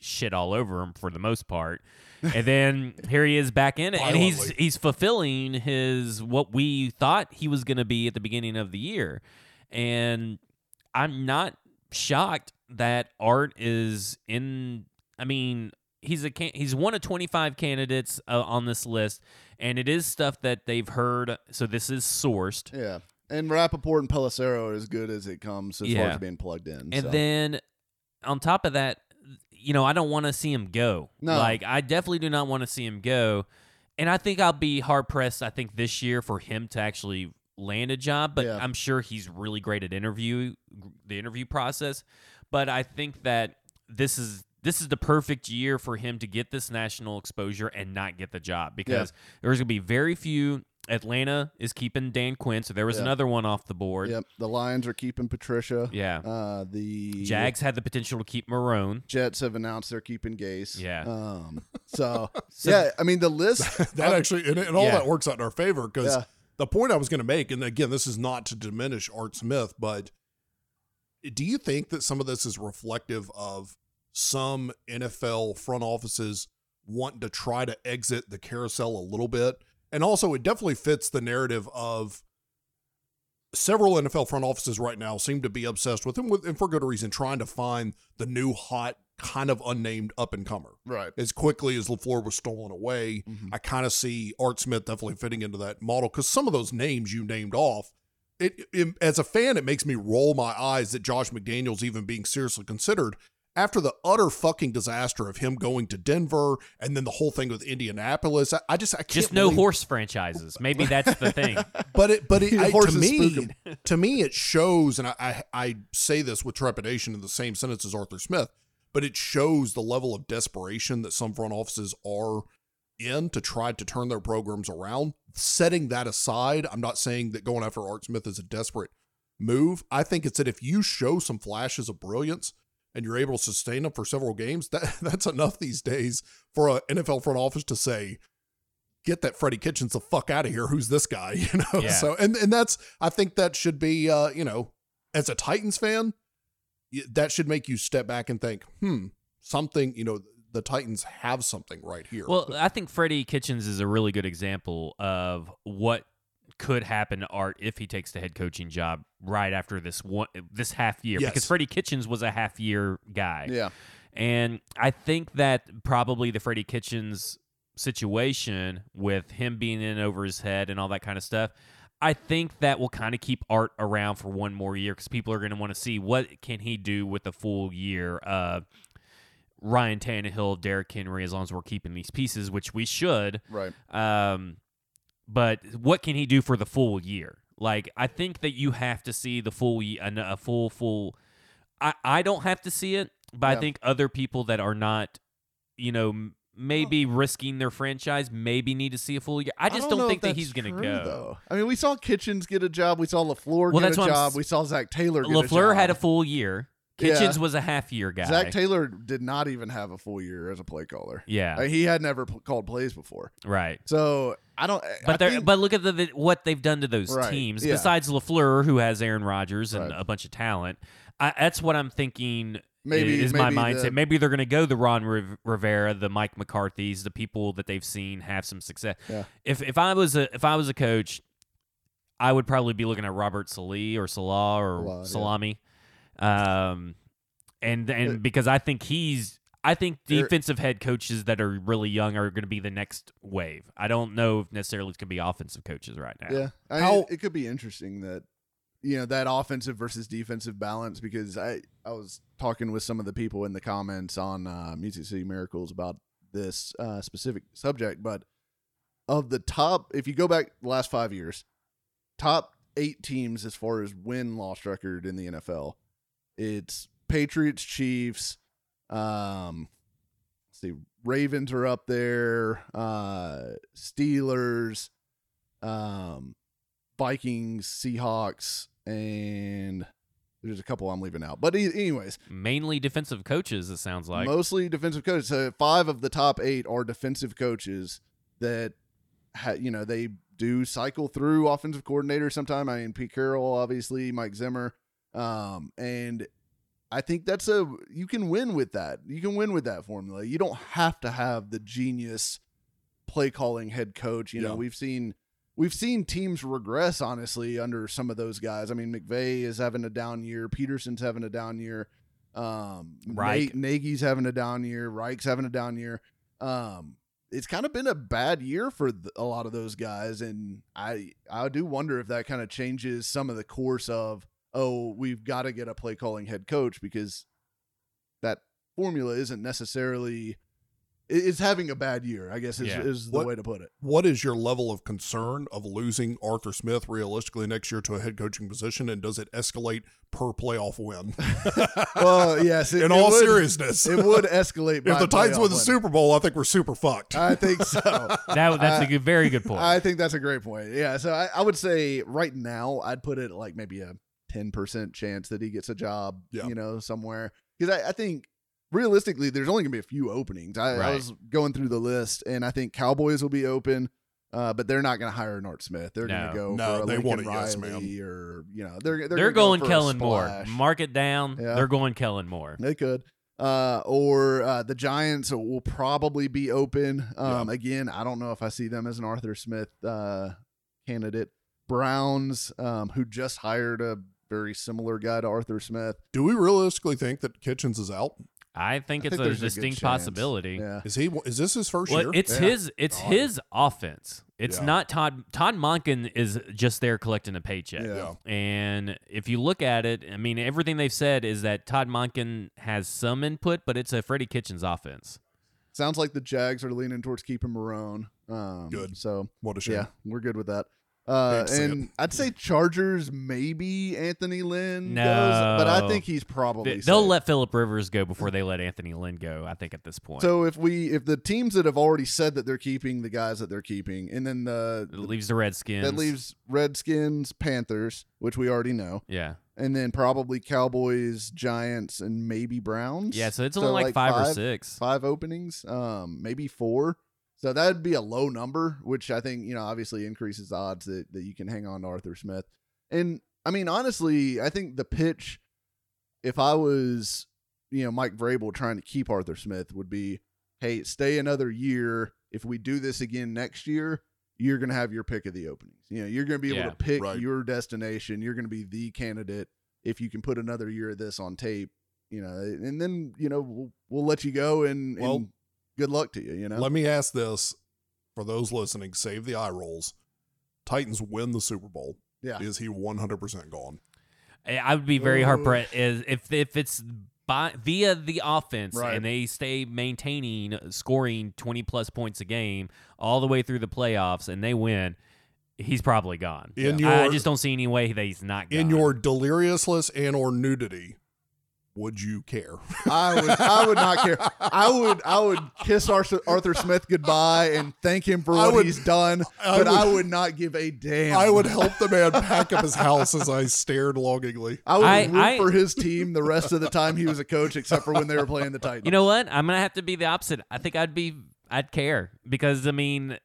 shit all over him for the most part, and then here he is back in it, and he's he's fulfilling his what we thought he was going to be at the beginning of the year, and I'm not shocked that Art is in. I mean, he's a can- he's one of 25 candidates uh, on this list, and it is stuff that they've heard. So this is sourced, yeah, and Rapoport and Pelissero are as good as it comes as far as being plugged in. and so. then on top of that, you know, I don't want to see him go. No. like I definitely do not want to see him go, and I think I'll be hard pressed. I think this year for him to actually land a job, but Yeah. I'm sure he's really great at interview the interview process. But I think that this is this is the perfect year for him to get this national exposure and not get the job because there's going to be very few Atlanta is keeping Dan Quinn, so there was Yeah. another one off the board. Yep. The Lions are keeping Patricia. Yeah. Uh, the Jags had the potential to keep Marrone. Jets have announced they're keeping Gase. Yeah. Um. So, So- yeah, I mean the list. that actually and, and all Yeah. that works out in our favor because Yeah. the point I was going to make, and again, this is not to diminish Art Smith, but do you think that some of this is reflective of some NFL front offices wanting to try to exit the carousel a little bit? And also, it definitely fits the narrative of several NFL front offices right now seem to be obsessed with him, with, and for good reason, trying to find the new hot, kind of unnamed up and comer right. as quickly as LaFleur was stolen away. Mhm. I kind of see Art Smith definitely fitting into that model because some of those names you named off, it, it as a fan, it makes me roll my eyes that Josh McDaniels even being seriously considered after the utter fucking disaster of him going to Denver and then the whole thing with Indianapolis. I, I just I can't Just no believe- horse franchises. Maybe that's the thing. but it but it I, to me to me it shows and I, I I say this with trepidation in the same sentence as Arthur Smith but it shows the level of desperation that some front offices are in to try to turn their programs around setting that aside I'm not saying that going after Art Smith is a desperate move I think it's that if you show some flashes of brilliance and you're able to sustain them for several games that that's enough these days for an NFL front office to say get that Freddie Kitchens the fuck out of here. Who's this guy? You know. Yeah. So and and that's I think that should be uh you know as a Titans fan that should make you step back and think hmm something you know the Titans have something right here. Well, I think Freddie Kitchens is a really good example of what could happen to Art if he takes the head coaching job right after this one this half year Yes. because Freddie Kitchens was a half year guy. Yeah. And I think that probably the Freddie Kitchens situation with him being in over his head and all that kind of stuff, I think that will kind of keep Art around for one more year because people are going to want to see what can he do with a full year of Ryan Tannehill, Derrick Henry, as long as we're keeping these pieces, which we should. Right. Um, but what can he do for the full year? Like, I think that you have to see the full, a, full, full. I, I don't have to see it, but Yeah. I think other people that are not, you know, maybe risking their franchise, maybe need to see a full year. I just don't, know think that he's going to go. Though. I mean, we saw Kitchens get a job. We saw Lafleur Well, get a job. s- We saw Zac Taylor get a Lafleur had a full year. Yeah. Kitchens was a half year guy. Zac Taylor did not even have a full year as a play caller. yeah, Uh, he had never p- called plays before. right. So I don't. But I think- but look at the, the what they've done to those Right, teams. yeah. Besides Lafleur, who has Aaron Rodgers and Right. a bunch of talent, I, that's what I'm thinking. Maybe- is my mindset. the- maybe they're going to go the Ron Riv- Rivera, the Mike McCarthy's, the people that they've seen have some success. Yeah. If if I was a if I was a coach, I would probably be looking at Robert Saleh or Salah or Salah, yeah. Salami, um, and and Uh, because I think he's. I think defensive head coaches that are really young are going to be the next wave. I don't know if necessarily it's going to be offensive coaches right now. Yeah, I How- it could be interesting that you know that offensive versus defensive balance because I I was talking with some of the people in the comments on uh, Music City Miracles about this uh, specific subject, but of the top, if you go back the last five years, top eight teams as far as win loss record in the NFL, it's Patriots, Chiefs, um, let's see, Ravens are up there, uh, Steelers, um, Vikings, Seahawks, and there's a couple I'm leaving out. But e- anyways, Mainly defensive coaches, it sounds like. mostly defensive coaches. So five of the top eight are defensive coaches that, ha- you know, they do cycle through offensive coordinator sometime. I mean, Pete Carroll, obviously, Mike Zimmer, um, and I think that's a you can win with that. You can win with that formula. You don't have to have the genius play calling head coach. You know, we've seen we've seen teams regress honestly under some of those guys. I mean, McVay is having a down year. Pederson's having a down year. Um, Reich. Na- Nagy's having a down year. Reich's having a down year. Um, it's kind of been a bad year for th- a lot of those guys, and I I do wonder if that kind of changes some of the course of oh we've got to get a play calling head coach because that formula isn't necessarily is having a bad year. I guess is, Yeah. is the What- way to put it. What is your level of concern of losing Arthur Smith realistically next year to a head coaching position, and does it escalate per playoff win? Well, yes. It, In it all would- seriousness, it would escalate. if the Titans win the. Super Bowl, I think we're super fucked. I think so. That that's I- a good, very good point. I think that's a great point. Yeah. So I, I would say right now I'd put it like maybe a ten percent chance that he gets a job. Yeah. You know, somewhere because I, I think realistically there's only gonna be a few openings. I, I was going through the list and I think Cowboys will be open. Uh, but they're not going to hire Nart Smith. They're No. going to go No, for a they Lincoln want a yes Riley man. or you know they're they're, they're, gonna go going for Kellen Moore. Mark it down. Yeah. They're going Kellen Moore. They could. Uh, or uh, the Giants will probably be open. Um, Again, I don't know if I see them as an Arthur Smith uh, candidate. Browns, um, who just hired a very similar guy to Arthur Smith. Do we realistically think that Kitchens is out? I think I it's think a there's a distinct possibility. Yeah. Is he? Is this his first Well, year? it's Yeah. his it's God. his offense. It's Yeah. not Todd Todd Monken is just there collecting a paycheck. Yeah. And if you look at it, I mean everything they've said is that Todd Monken has some input, but it's a Freddie Kitchens offense. Sounds like the Jags are leaning towards keeping Marrone. Um, Good. So what a shame. yeah, we're good with that. Uh, and I'd say Chargers, maybe Anthony Lynn goes, but I think he's probably They- They'll let Philip Rivers go before they let Anthony Lynn go. I think at this point, So if we if the teams that have already said that they're keeping the guys that they're keeping, and then the, it leaves the Redskins. that leaves Redskins, Panthers, which we already know, yeah, and then probably Cowboys, Giants, and maybe Browns. yeah. So it's only like, five, or six. five openings, um, maybe four. So that'd be a low number, which I think you know obviously increases the odds that that you can hang on to Arthur Smith. And I mean, honestly, I think the pitch, if I was you know Mike Vrabel trying to keep Arthur Smith, would be, hey, stay another year. If we do this again next year, you're gonna have your pick of the openings. You know, you're gonna be able Yeah, to pick right. your destination. You're gonna be the candidate if you can put another year of this on tape. You know, and then you know we'll, we'll let you go and, Well, and good luck to you. You know, Let me ask this for those listening: Save the eye rolls. Titans win the Super Bowl. yeah, Is he 100 percent gone? I I would be very hard pressed is if if it's by, via the offense Right. and they stay maintaining uh, scoring 20 plus points a game all the way through the playoffs and they win he's probably gone In I- I just don't see any way that he's not gone. In your deliriousness and or nudity, would you care? I would I would not care. I would I would kiss Arthur, Arthur Smith goodbye and thank him for what would- he's done, I but would- I would not give a damn. I would help the man pack up his house as I stared longingly. I would I- root I- for his team the rest of the time he was a coach, except for when they were playing the Titans. you know what I'm gonna have to be the opposite I think I'd be I'd care because I mean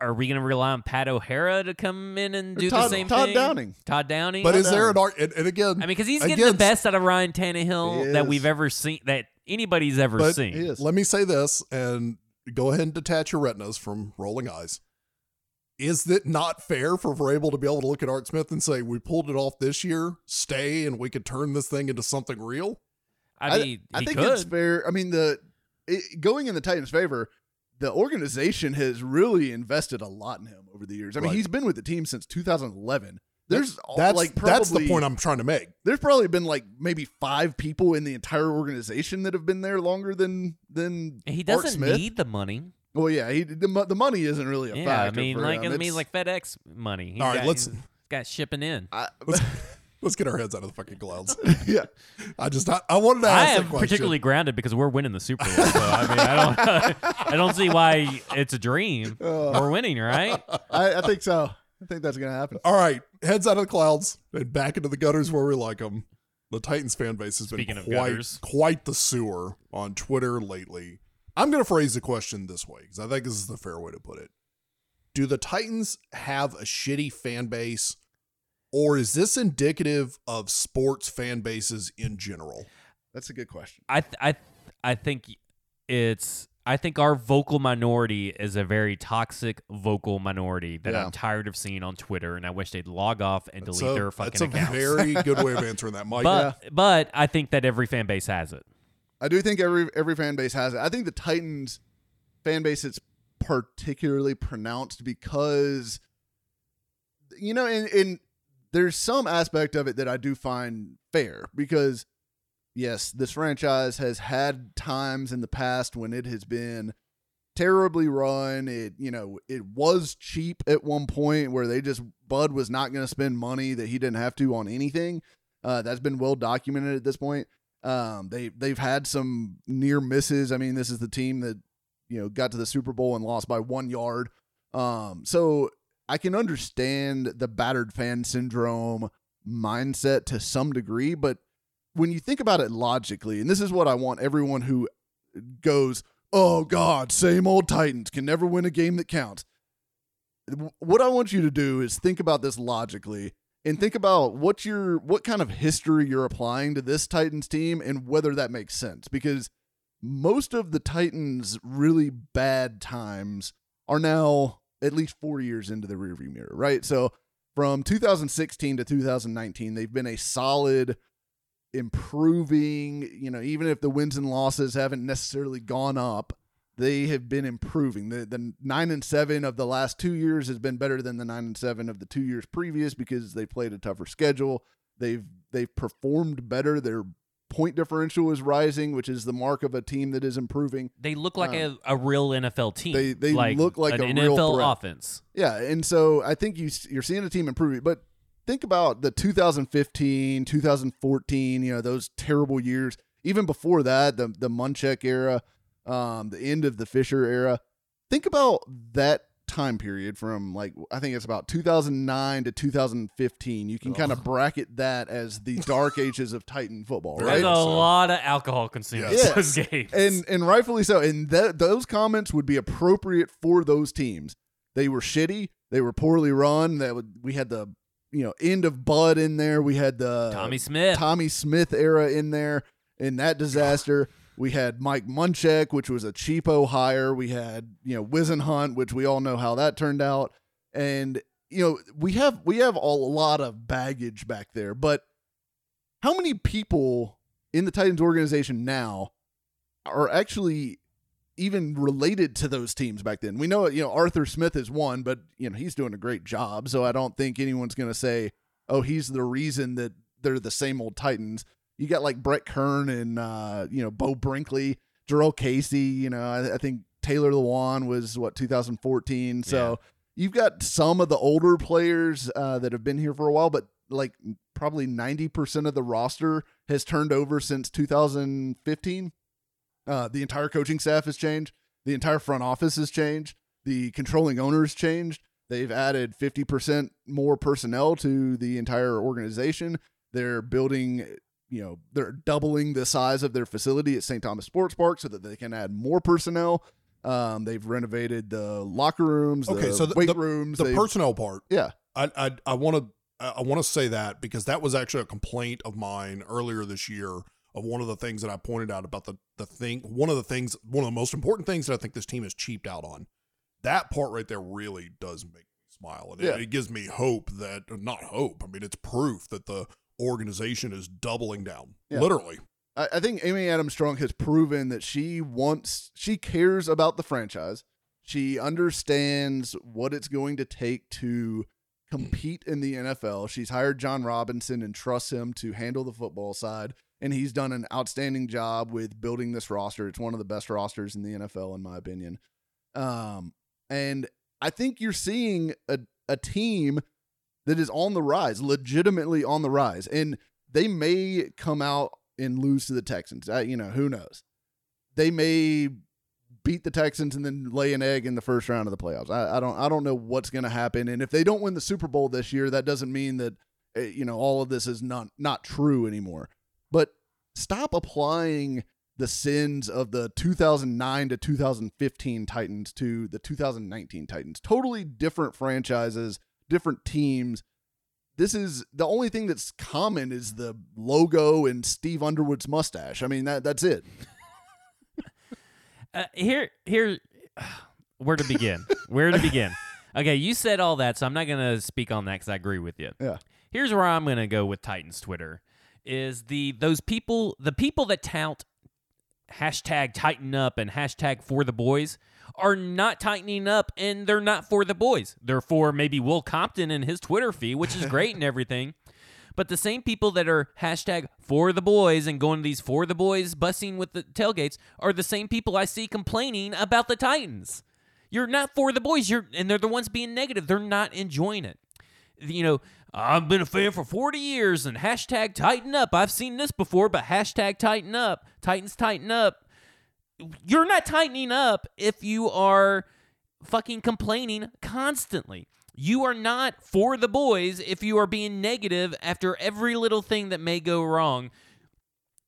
are we gonna rely on Pat O'Hara to come in and do Todd, the same thing? Todd thing Downing. Todd Downing But is there an art? And, and again, I mean because he's getting the best out of Ryan Tannehill that we've ever seen that anybody's ever But- seen let me say this and go ahead and detach your retinas from rolling eyes. Is it not fair for Vrabel to be able to look at Art Smith and say, "We pulled it off this year, stay, and we could turn this thing into something real"? I mean I he think could it's fair. I mean, the it, going in the Titans' favor, the organization has really invested a lot in him over the years. I mean, Right. he's been with the team since 2011. There's all- That's like probably, that's the point I'm trying to make. there's probably been like maybe five people in the entire organization that have been there longer than than He doesn't Smith. need the money. Well, yeah, he, the the money isn't really a Yeah, I factor. mean, for like him. I mean, like FedEx money. He's All right, got, let's- got shipping in. I, Let's get our heads out of the fucking clouds. yeah, I just I, I wanted to I ask that am question. particularly grounded because we're winning the Super Bowl. So I mean, I don't, I don't see why it's a dream. Uh, We're winning, right? I, I think so. I think that's gonna happen. All right, heads out of the clouds and back into the gutters where we like them. The Titans fan base has Speaking been quite gutters. quite the sewer on Twitter lately. I'm going to phrase the question this way because I think this is the fair way to put it. Do the Titans have a shitty fan base, or is this indicative of sports fan bases in general? That's a good question. I, th- I, th- I think it's. I think our vocal minority is a very toxic vocal minority that Yeah. I'm tired of seeing on Twitter, and I wish they'd log off and That's delete a, their fucking that's a accounts. very good way of answering that, Mike. but but I think that every fan base has it. I do think every every fan base has it. I think the Titans fan base is particularly pronounced because you know, in and there's some aspect of it that I do find fair because yes, this franchise has had times in the past when it has been terribly run. It you know it was cheap at one point where they just Bud was not going to spend money that he didn't have to on anything. Uh, that's been well documented at this point. Um, they they've had some near misses. I mean, this is the team that you know got to the Super Bowl and lost by one yard. Um, so I can understand the battered fan syndrome mindset to some degree, but when you think about it logically, and this is what I want everyone who goes, "Oh God, same old Titans can never win a game that counts." What I want you to do is think about this logically and think about what your what kind of history you're applying to this Titans team and whether that makes sense because most of the Titans really bad times are now at least 4 years into the rearview mirror, right? So from 2016 to 2019, they've been a solid improving, you know, even if the wins and losses haven't necessarily gone up, they have been improving. The the 9 and 7 of the last 2 years has been better than the 9 and 7 of the 2 years previous because they played a tougher schedule. They've they've performed better. Their point differential is rising, which is the mark of a team that is improving. They look like a, a real NFL team. They they like look like an a NFL threat. offense. Yeah, and so I think you you're seeing a team improving, but think about the 2015, 2014, you know, those terrible years. Even before that, the the Munchak era, um, the end of the Fisher era. Think about that time period from like I think it's about 2009 to 2015. You can kind of bracket that as the dark ages of Titan football, There's right? a So- lot of alcohol consumed Yes. in those games. and and rightfully so. And that those comments would be appropriate for those teams. They were shitty. They were poorly run. That would, we had the you know end of Bud in there. We had the Tommy Smith. Tommy Smith era in there in that disaster. We had Mike Munchak, which was a cheapo hire. We had you know Whisenhunt, which we all know how that turned out. And you know we have we have a lot of baggage back there. But how many people in the Titans organization now are actually even related to those teams back then? We know you know Arthur Smith is one, but you know he's doing a great job. So I don't think anyone's going to say, "Oh, he's the reason that they're the same old Titans." You got like Brett Kern and uh, you know Beau Brinkley, Jurrell Casey. You know, I, I think Taylor Lewan was what 2014. So you've got some of the older players uh, that have been here for a while, but like probably 90% of the roster has turned over since 2015. Uh, the entire coaching staff has changed. The entire front office has changed. The controlling owners changed. They've added 50% more personnel to the entire organization. They're building, you know, they're doubling the size of their facility at St. Thomas Sports Park so that they can add more personnel. Um, they've renovated the locker rooms, Okay, the so the- weight the- rooms. the personnel part. yeah, I I I want to I want to say that because that was actually a complaint of mine earlier this year of one of the things that I pointed out about the the thing one of the things one of the most important things that I think this team has cheaped out on. That part right there really does make me smile and it- it, gives me hope that not hope. I mean it's proof that the organization is doubling down. Yeah. Literally. I, I think Amy Adams Strong has proven that she wants, she cares about the franchise. She understands what it's going to take to compete in the NFL. She's hired Jon Robinson and trusts him to handle the football side. And he's done an outstanding job with building this roster. It's one of the best rosters in the NFL, in my opinion. Um, and I think you're seeing a, a team that is on the rise, legitimately on the rise. And they may come out and lose to the Texans. You know, who knows? They may beat the Texans and then lay an egg in the first round of the playoffs. I, I don't I don't know what's going to happen. And if they don't win the Super Bowl this year, that doesn't mean that uh, you know all of this is not not true anymore. But stop applying the sins of the 2009 to 2015 Titans to the 2019 Titans. Totally different franchises, different teams. This is the only thing that's common is the logo and Steve Underwood's mustache. I mean that that's it. Uh, here, here, where to begin? where to begin? Okay, you said all that, so I'm not gonna speak on that because I agree with you. Yeah. Here's where I'm gonna go with Titans Twitter is the those people the people that tout hashtag tighten up and hashtag for the boys are not tightening up and they're not for the boys. They're for maybe Will Compton and his Twitter feed, which is great and everything. But the same people that are hashtag for the boys and going to these for the boys busing with the tailgates are the same people I see complaining about the Titans. You're not for the boys. You're and they're the ones being negative. They're not enjoying it. You know, I've been a fan for 40 years and hashtag tighten up. I've seen this before, but hashtag tighten up. Titans tighten up. You're not tightening up if you are fucking complaining constantly. You are not for the boys if you are being negative after every little thing that may go wrong.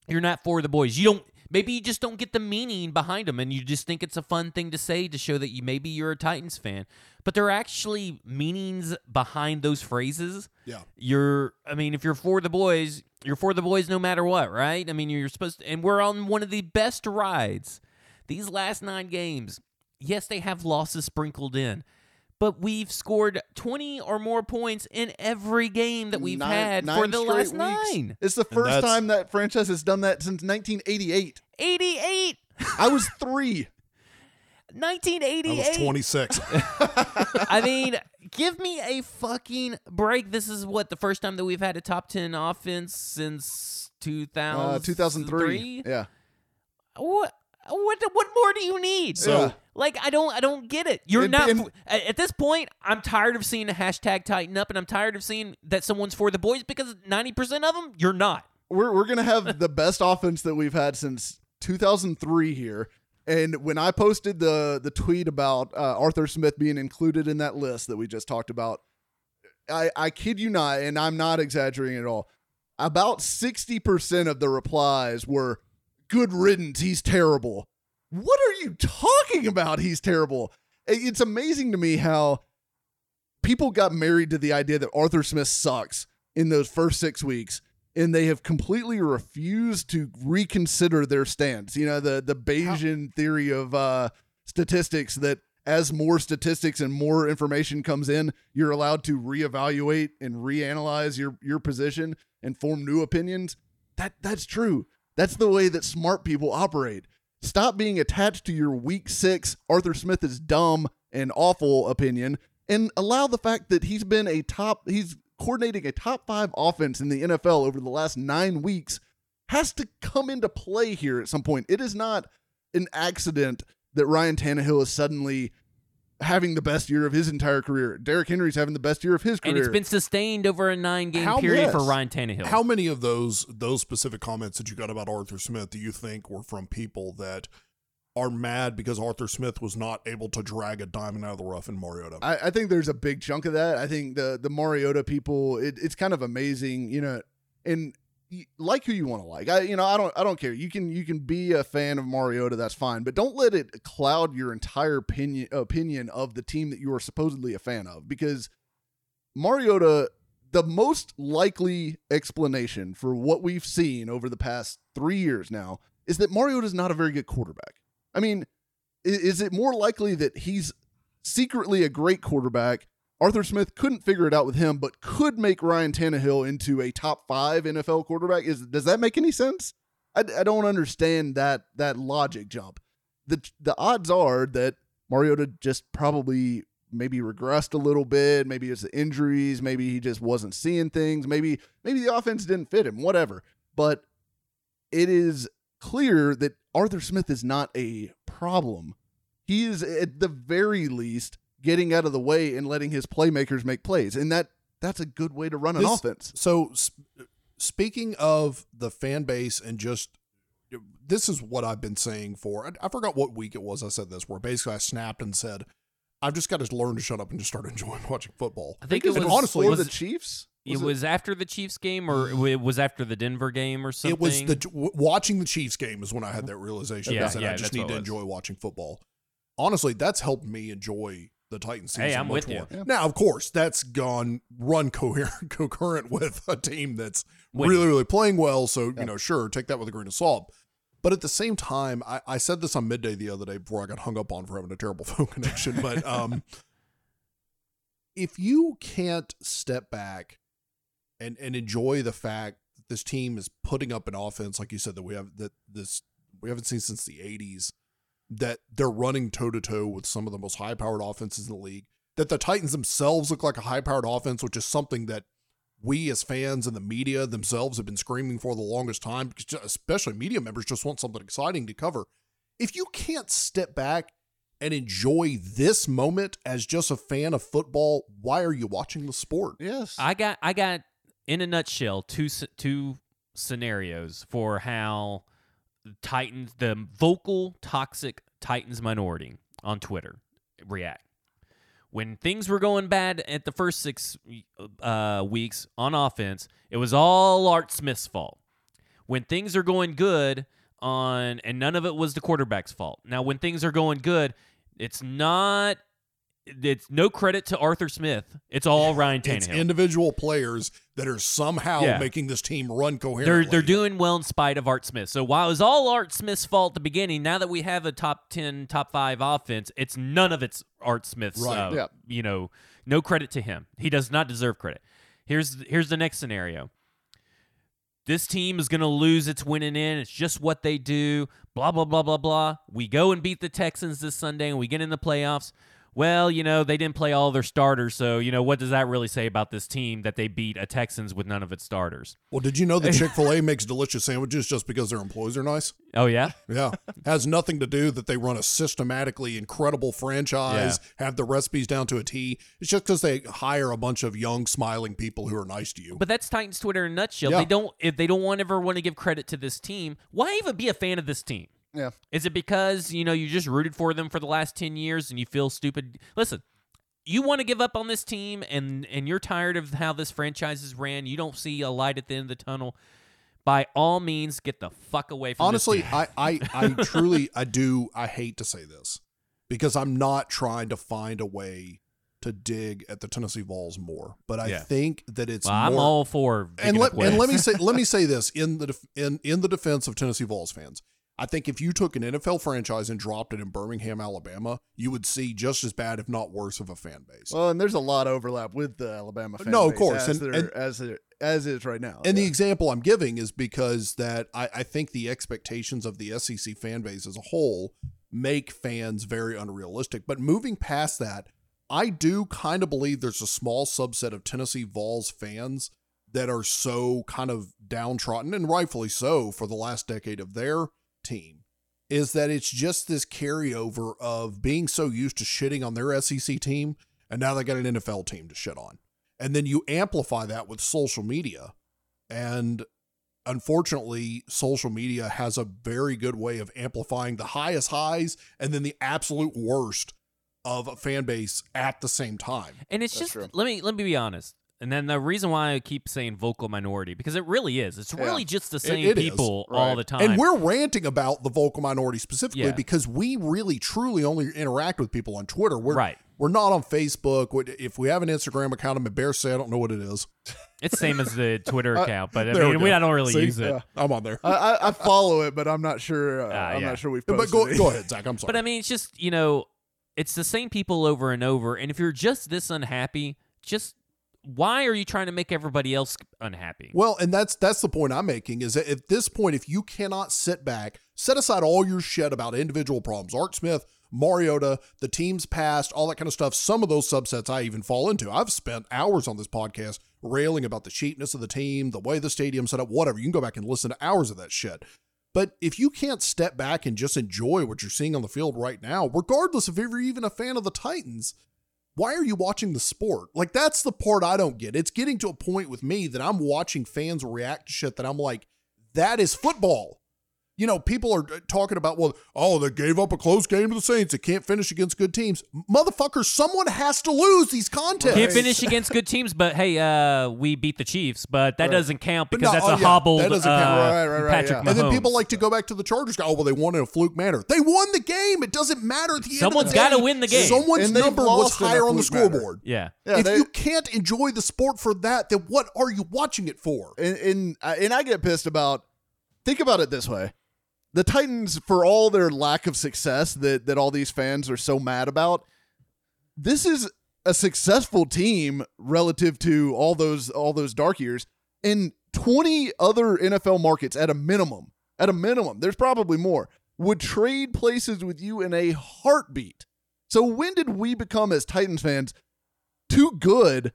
You're not for the boys. You don't maybe you just don't get the meaning behind them and you just think it's a fun thing to say to show that you maybe you're a Titans fan. But there are actually meanings behind those phrases. Yeah. You're I mean if you're for the boys, you're for the boys no matter what, right? I mean you're supposed to, and we're on one of the best rides. These last 9 games. Yes, they have losses sprinkled in but we've scored 20 or more points in every game that we've Nine- had nine for the last weeks. nine. It's the first time that franchise has done that since 1988. 88. I was three. 1988. I was 26. I mean, give me a fucking break. This is what the first time that we've had a top 10 offense since 2000 Uh, 2003. Yeah. What what what more do you need? So- Yeah. like I don't I don't get it. You're not at this point. I'm tired of seeing a hashtag tighten up, and I'm tired of seeing that someone's for the boys because 90 percent of them you're not. We're we're gonna have the best offense that we've had since 2003 here. And when I posted the the tweet about uh, Arthur Smith being included in that list that we just talked about, I I kid you not, and I'm not exaggerating at all. About 60% of the replies were good riddance, he's terrible. What are you talking about? He's terrible. It's amazing to me how people got married to the idea that Arthur Smith sucks in those first six weeks, and they have completely refused to reconsider their stance. You know, the the Bayesian theory of uh, statistics that as more statistics and more information comes in, you're allowed to reevaluate and reanalyze your your position and form new opinions. That that's true. That's the way that smart people operate. Stop being attached to your week six Arthur Smith is dumb and awful opinion and allow the fact that he's been a top he's coordinating a top five offense in the NFL over the last nine weeks has to come into play here at some point. It is not an accident that Ryan Tannehill is suddenly having the best year of his entire career. Derrick Henry's having the best year of his career. And it's been sustained over a nine game How- period for. Ryan Tannehill. How many of those those specific comments that you got about Arthur Smith do you think were from people that are mad because Arthur Smith was not able to drag a diamond out of the rough in Mariota? I, I think there's a big chunk of that. I think the the Mariota people, it, it's kind of amazing, you know, and like who you want to like. I you know I don't I don't care. You can you can be a fan of Mariota, that's fine, but don't let it cloud your entire opinion opinion of the team that you are supposedly a fan of because Mariota. The most likely explanation for what we've seen over the past three years now is that Mariota is not a very good quarterback. I mean, is it more likely that he's secretly a great quarterback? Arthur Smith couldn't figure it out with him, but could make Ryan Tannehill into a top five NFL quarterback. Is does that make any sense? I, I don't understand that that logic jump. the The odds are that Mariota just probably maybe regressed a little bit. Maybe it's the injuries. Maybe he just wasn't seeing things. Maybe maybe the offense didn't fit him. Whatever. But it is clear that Arthur Smith is not a problem. He is at the very least getting out of the way and letting his playmakers make plays, and that that's a good way to run an This- offense. So, sp- speaking of the fan base and just this is what I've been saying for I, I forgot what week it was. I said this where basically I snapped and said, "I've just got to learn to shut up and just start enjoying watching football." I think it was honestly, for was the it- Chiefs. It was after the Chiefs game, or it was after the Denver game, or something. It was the w- watching the Chiefs game is when I had that realization. Yeah, I said yeah, I just need to enjoy watching football. Honestly, that's helped me enjoy the Titans season Hey, I'm much with you. more. Yeah. Now, of course, that's gone run coherent, concurrent with a team that's Winning. really, really playing well. So Yeah. you know, sure, take that with a grain of salt. But at the same time, I, I said this on midday the other day before I got hung up on for having a terrible phone connection. But um, if you can't step back and and enjoy the fact that this team is putting up an offense, like you said, that we have that this we haven't seen since the '80s, that they're running toe to toe with some of the most high powered offenses in the league. That the Titans themselves look like a high powered offense, which is something that we as fans and the media themselves have been screaming for the longest time, because especially media members just want something exciting to cover. If you can't step back and enjoy this moment as just a fan of football, why are you watching the sport? Yes. I got I got in a nutshell two two scenarios for how Titans the vocal toxic Titans minority on Twitter react. When things were going bad at the first 6 uh, weeks on offense, it was all Art Smith's fault. When things are going good on and none of it was the quarterback's fault. Now when things are going good, it's not it's no credit to Arthur Smith. It's all Ryan Tannehill. It's individual players that are somehow Yeah. making this team run coherently. They're coherently. they're doing well in spite of Art Smith. So while it was all Art Smith's fault at the beginning, now that we have a top ten, top five offense, it's none of it's Art Smith's. Right. Uh, Yeah. You know, no credit to him. He does not deserve credit. Here's here's the next scenario. This team is going to lose its winning in. It's just what they do. Blah blah blah blah blah. We go and beat the Texans this Sunday, and we get in the playoffs. Well, you know, they didn't play all their starters, so you know what does that really say about this team that they beat a Texans with none of its starters? well, did you know that Chick fil A makes delicious sandwiches just because their employees are nice? Oh yeah. Yeah. Has nothing to do that they run a systematically incredible franchise, have the recipes down to a T. It's just because they hire a bunch of young, smiling people who are nice to you. But that's Titans Twitter in a nutshell. Yeah. They don't if they don't want ever want to give credit to this team. Why even be a fan of this team? Yeah. Is it because you know you just rooted for them for the last ten years and you feel stupid? Listen, you want to give up on this team and and you're tired of how this franchise is ran. You don't see a light at the end of the tunnel. By all means, get the fuck away from. Honestly, this team. I, I, I truly, I do, I hate to say this because I'm not trying to find a way to dig at the Tennessee Vols more, but I Yeah. think that it's Well, I'm all for and digging let and let me say let me say this in the def, in in the defense of Tennessee Vols fans. I think if you took an NFL franchise and dropped it in Birmingham, Alabama, you would see just as bad, if not worse, of a fan base. Well, and there's a lot of overlap with the Alabama fan No, of course, as and- and- as it, as is right now. And the example I'm giving is because that I, I think the expectations of the SEC fan base as a whole make fans very unrealistic. But moving past that, I do kind of believe there's a small subset of Tennessee Vols fans that are so kind of downtrodden, and rightfully so, for the last decade of their team. Is that it's just this carryover of being so used to shitting on their SEC team, and now they got an NFL team to shit on. And then you amplify that with social media. And unfortunately, social media has a very good way of amplifying the highest highs and then the absolute worst of a fan base at the same time. And it's That's just true. let me let me be honest. And then the reason why I keep saying vocal minority because it really is. It's Yeah. really just the same it is, people all the time. And we're ranting about the vocal minority specifically Yeah. because we really truly only interact with people on Twitter. We're Right. we're not on Facebook. If we have an Instagram account, I'm embarrassed to say I don't know what it is. It's same as the Twitter Uh, account, but I there we mean, we. I don't really See? use it. Yeah. I'm on there. I, I, I follow it, but I'm not sure. Uh, Ah, I'm yeah. not sure we've but posted go, go ahead, Zach. I'm sorry. But I mean, it's just you know, it's the same people over and over. And if you're just this unhappy, just why are you trying to make everybody else unhappy? Well, and that's that's the point I'm making is that at this point, if you cannot sit back, set aside all your shit about individual problems, Art Smith, Mariota, the team's past, all that kind of stuff. Some of those subsets I even fall into. I've spent hours on this podcast railing about the cheapness of the team, the way the stadium's set up, whatever. You can go back and listen to hours of that shit. But if you can't step back and just enjoy what you're seeing on the field right now, regardless if you're even a fan of the Titans, why are you watching the sport? Like that's the part I don't get. It's getting to a point with me that I'm watching fans react to shit that I'm like, that is football. You know, people are uh, talking about, well, oh, they gave up a close game to the Saints. They can't finish against good teams. Motherfuckers, someone has to lose these contests. Can't finish against good teams, but hey, uh, we beat the Chiefs, but that Right. doesn't count because no, that's oh, a yeah, hobbled that doesn't uh, count. Right, right, right, Patrick yeah. Mahomes. And then people like to go back to the Chargers. Go, oh, well, they won in a fluke manner. They won the game. It doesn't matter at the Someone's got gotta win the game. Someone's And number was lost in a higher on the fluke manner. scoreboard. yeah. Yeah, if they- you can't enjoy the sport for that, then what are you watching it for? and and and I get pissed about. Think about it this way: the Titans, for all their lack of success that that all these fans are so mad about, this is a successful team relative to all those all those dark years in 20 other NFL markets at a minimum. At a minimum, there's probably more. Would trade places with you in a heartbeat. So when did we become as Titans fans too good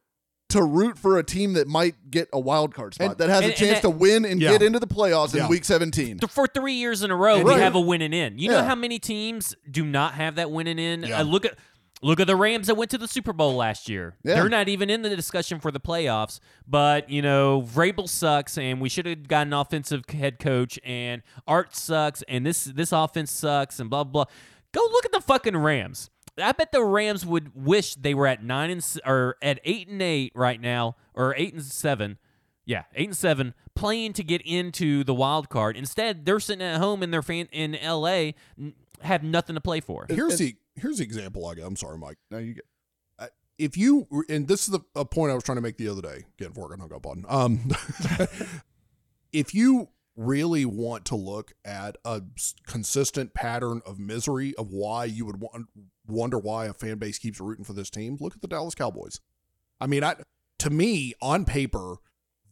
to root for a team that might get a wild card spot And- that has and- a chance that- to win and Yeah. get into the playoffs Yeah. in week 17. For three years in a row, we Right. have a winning in. You know how many teams do not have that winning in? Yeah. Uh, look at look at the Rams that went to the Super Bowl last year. Yeah. They're not even in the discussion for the playoffs. But you know, Vrabel sucks, and we should have gotten an offensive head coach. And Art sucks, and this this offense sucks, and blah blah. Go look at the fucking Rams. I bet the Rams would wish they were at nine and or at eight and eight right now, or eight and seven. Yeah, eight and seven, playing to get into the wild card. Instead, they're sitting at home in their fan in L.A. have nothing to play for. Here's the here's the example I got. I'm sorry, Mike. No, you get if you and this is the a point I was trying to make the other day, again before I got hung up on. Um, if you really want to look at a consistent pattern of misery of why you would want, wonder why a fan base keeps rooting for this team, look at the Dallas Cowboys. I mean, I to me on paper,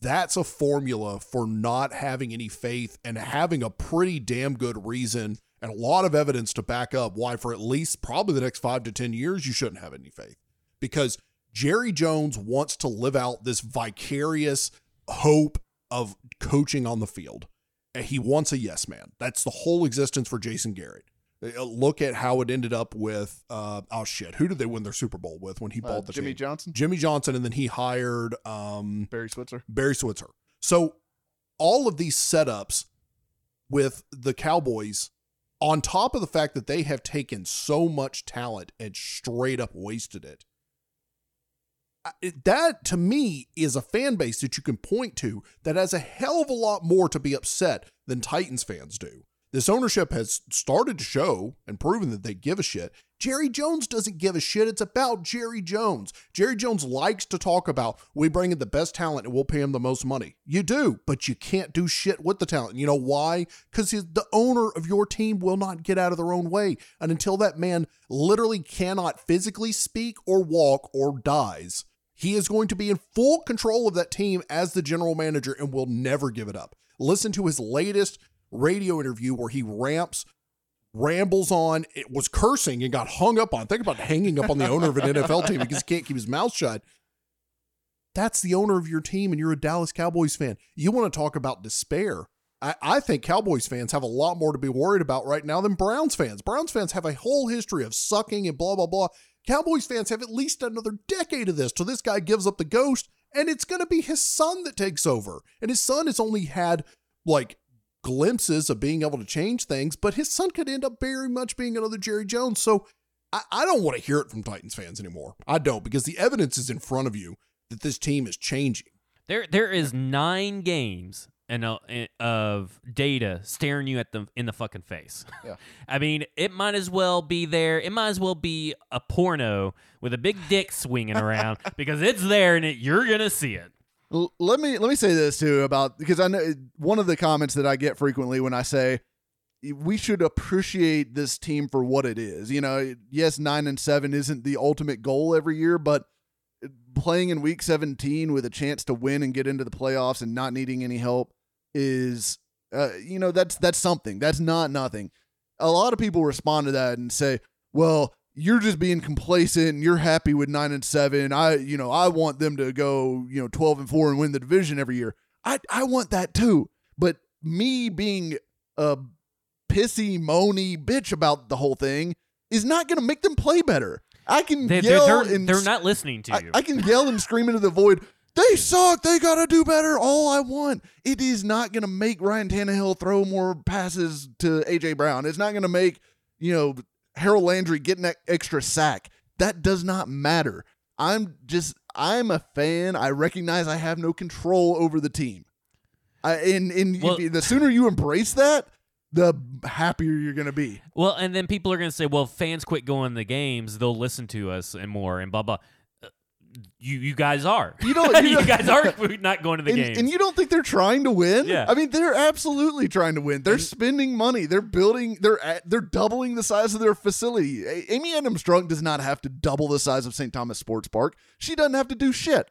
that's a formula for not having any faith and having a pretty damn good reason and a lot of evidence to back up why for at least probably the next five to ten years you shouldn't have any faith because Jerry Jones wants to live out this vicarious hope of coaching on the field. And he wants a yes man. That's the whole existence for Jason Garrett. Uh, Look at how it ended up with uh oh shit, who did they win their Super Bowl with when he uh, bought the Jimmy team? Johnson, Jimmy Johnson and then he hired um Barry Switzer. Barry Switzer. So all of these setups with the Cowboys, on top of the fact that they have taken so much talent and straight up wasted it- that to me is a fan base that you can point to that has a hell of a lot more to be upset than Titans fans do. This ownership has started to show and proven that they give a shit. Jerry Jones doesn't give a shit. It's about Jerry Jones. Jerry Jones likes to talk about we bring in the best talent and we'll pay him the most money. You do, but you can't do shit with the talent. You know why? Because the owner of your team will not get out of their own way. And until that man literally cannot physically speak or walk or dies, he is going to be in full control of that team as the general manager and will never give it up. Listen to his latest radio interview where he ramps, rambles on, it was cursing and got hung up on. Think about hanging up on the owner of an NFL team because he can't keep his mouth shut. That's the owner of your team, and you're a Dallas Cowboys fan. You want to talk about despair. I, I think Cowboys fans have a lot more to be worried about right now than Browns fans. Browns fans have a whole history of sucking and blah, blah, blah. Cowboys fans have at least another decade of this till this guy gives up the ghost, and it's going to be his son that takes over. And his son has only had like glimpses of being able to change things, but his son could end up very much being another Jerry Jones. So I, I don't want to hear it from Titans fans anymore. I don't because the evidence is in front of you that this team is changing. There, there is nine games and uh, of data staring you at the in the fucking face. Yeah. I mean, it might as well be there. It might as well be a porno with a big dick swinging around because it's there and it, you're gonna see it. L- let me let me say this too about because I know one of the comments that I get frequently when I say we should appreciate this team for what it is. You know, yes, nine and seven isn't the ultimate goal every year, but playing in week 17 with a chance to win and get into the playoffs and not needing any help is uh, you know that's that's something that's not nothing a lot of people respond to that and say well you're just being complacent and you're happy with 9 and 7 i you know i want them to go you know 12 and 4 and win the division every year i i want that too but me being a pissy moany bitch about the whole thing is not going to make them play better i can They, yell they're, they're, and they're not listening to I, you. I can yell and scream into the void. They suck. They gotta do better. All I want. It is not gonna make Ryan Tannehill throw more passes to AJ Brown. It's not gonna make you know Harold Landry getting that extra sack. That does not matter. I'm just I'm a fan. I recognize I have no control over the team. I and and Well- the sooner you embrace that, the happier you're gonna be. Well, and then people are going to say, "Well, fans quit going to the games; they'll listen to us and more." And blah blah. You you guys are. You don't- you you guys are not going to the game, and you don't think they're trying to win? Yeah. I mean, they're absolutely trying to win. They're spending money. They're building. They're at, they're doubling the size of their facility. Amy Adams Strunk does not have to double the size of St. Thomas Sports Park. She doesn't have to do shit,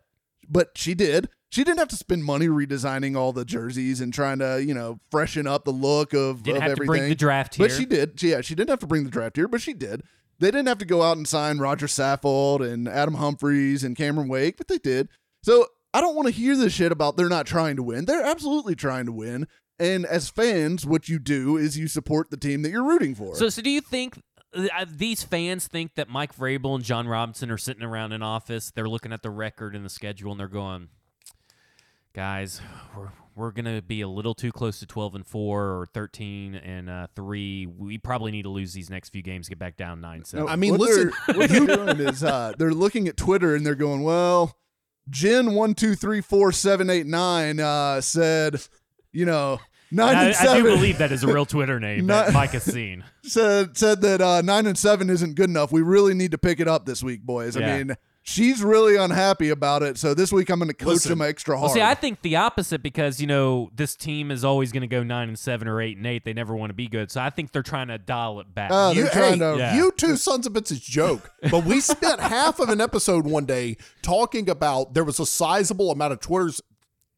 but she did. She didn't have to spend money redesigning all the jerseys and trying to you know freshen up the look of, Didn't of have everything. to bring the draft here. But she did. Yeah, she didn't have to bring the draft here, but she did. They didn't have to go out and sign Rodger Saffold and Adam Humphries and Cameron Wake, but they did. So I don't want to hear this shit about they're not trying to win. They're absolutely trying to win. And as fans, what you do is you support the team that you're rooting for. So, so do you think uh, these fans think that Mike Vrabel and Jon Robinson are sitting around in office? They're looking at the record and the schedule, and they're going, "Guys, we're we're gonna be a little too close to twelve and four or thirteen and uh, three. We probably need to lose these next few games, get back down nine. So, No, I mean, what listen- They're, what they're doing is uh, they're looking at Twitter and they're going, "Well, Jen one two three four seven eight nine uh, said, you know, nine I, and I seven do believe that is a real Twitter name that Mike has seen. said said that uh, nine and seven isn't good enough. We really need to pick it up this week, boys. Yeah. I mean." She's really unhappy about it, so this week I'm going to coach Listen. them extra hard. Well, see, I think the opposite because you know this team is always going to go nine and seven or eight and eight. They never want to be good, so I think they're trying to dial it back. Oh, you, they're hey, to- Yeah. you two sons of bitches joke, but we spent half of an episode one day talking about there was a sizable amount of Twitter's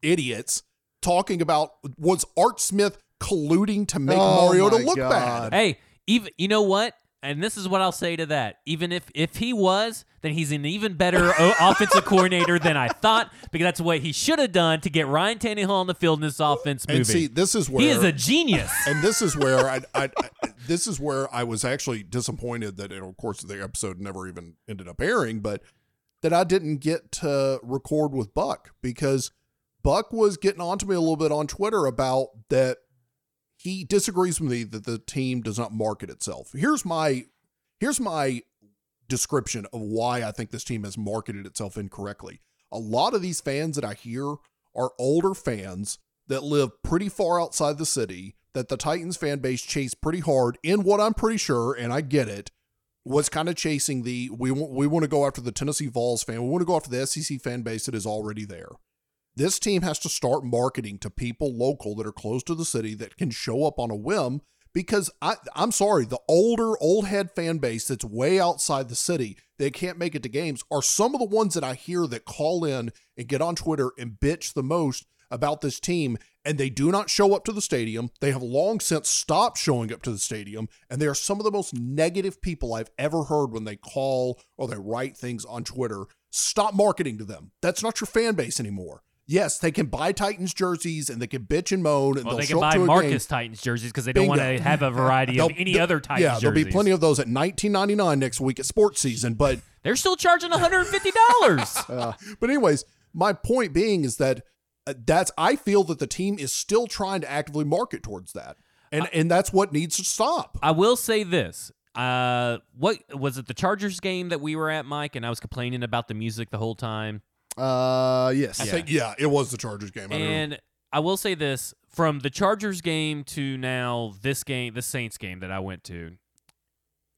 idiots talking about was Art Smith colluding to make Oh Mariota my look God. bad. Hey, even you know what? And this is what I'll say to that. Even if if he was, then he's an even better o- uh, offensive coordinator than I thought because that's what he should have done to get Ryan Tannehill on the field in this offense moving. And see, this is where he is a genius. and this is where I, I, I this is where I was actually disappointed that, of course, the episode never even ended up airing, but that I didn't get to record with Buck because Buck was getting onto me a little bit on Twitter about that he disagrees with me that the team does not market itself. Here's my here's my description of why I think this team has marketed itself incorrectly. A lot of these fans that I hear are older fans that live pretty far outside the city that the Titans fan base chased pretty hard in what I'm pretty sure, and I get it, was kind of chasing the we want we want to go after the Tennessee Vols fan. We want to go after the SEC fan base that is already there. This team has to start marketing to people local that are close to the city that can show up on a whim because I I'm sorry, the older old head fan base that's way outside the city, they can't make it to games are some of the ones that I hear that call in and get on Twitter and bitch the most about this team and they do not show up to the stadium. They have long since stopped showing up to the stadium and they are some of the most negative people I've ever heard when they call or they write things on Twitter. Stop marketing to them. That's not your fan base anymore. Yes, they can buy Titans jerseys and they can bitch and moan and well, they'll they can buy Marcus. Titans jerseys because they don't want to have a variety of any other Titans Yeah, there'll be plenty of those at 19.99 next week at sports season. But They're still charging one hundred and fifty dollars. but anyways, my point being is that uh, that's I feel that the team is still trying to actively market towards that, and and that's what needs to stop. I will say this. Uh, what was it? The Chargers game that we were at, Mike, and I was complaining about the music the whole time. Uh, yes. I think yeah, it was the Chargers game. I don't. And I will say this: from the Chargers game to now this game, the Saints game that I went to,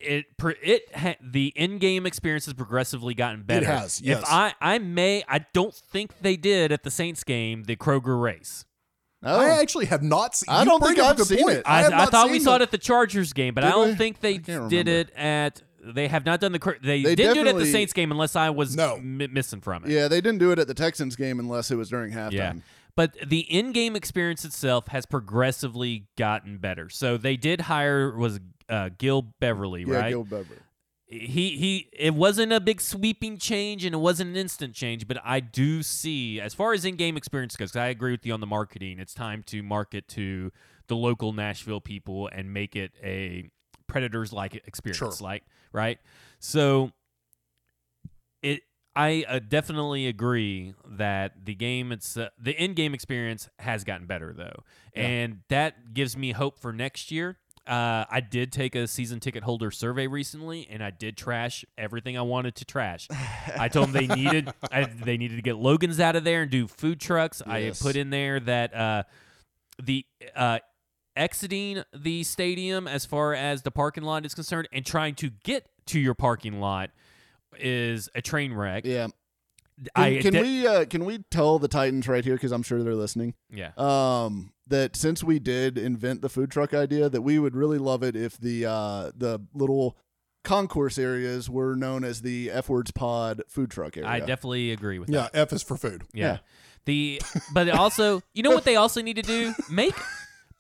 it pr- it ha- the in-game experience has progressively gotten better. has, yes. If I I may I don't think they did at the Saints game the Kroger race. Oh. I actually have not seen. I you don't bring think up a I've good seen point. it. I, have I not thought we seen saw it at the Chargers game, but Did I don't we? think they I can't did remember. it at. They have not done the. They, They didn't do it at the Saints game unless I was No. m- missing from it. Yeah, they didn't do it at the Texans game unless it was during halftime. Yeah. But the in-game experience itself has progressively gotten better. So they did hire was uh, Gil Beverly, Yeah, right? Gil Beverly. he he. It wasn't a big sweeping change and it wasn't an instant change, but I do see as far as in-game experience goes. 'cause I agree with you on the marketing. It's time to market to the local Nashville people and make it a Predators-like experience, Sure. like right. So it I uh, definitely agree that the game it's uh, the end game experience has gotten better though, Yeah. and that gives me hope for next year. Uh, I did take a season ticket holder survey recently, and I did trash everything I wanted to trash. I told them they needed I, they needed to get Logan's out of there and do food trucks. I put in there that uh, the uh, exiting the stadium as far as the parking lot is concerned and trying to get to your parking lot is a train wreck. Yeah. Can, I can de- we uh, can we tell the Titans right here because I'm sure they're listening. yeah. Um, that since we did invent the food truck idea, that we would really love it if the uh the little concourse areas were known as the F words pod food truck area. I definitely agree with Yeah, that. F is for food. Yeah. Yeah. The but also, you know what they also need to do? Make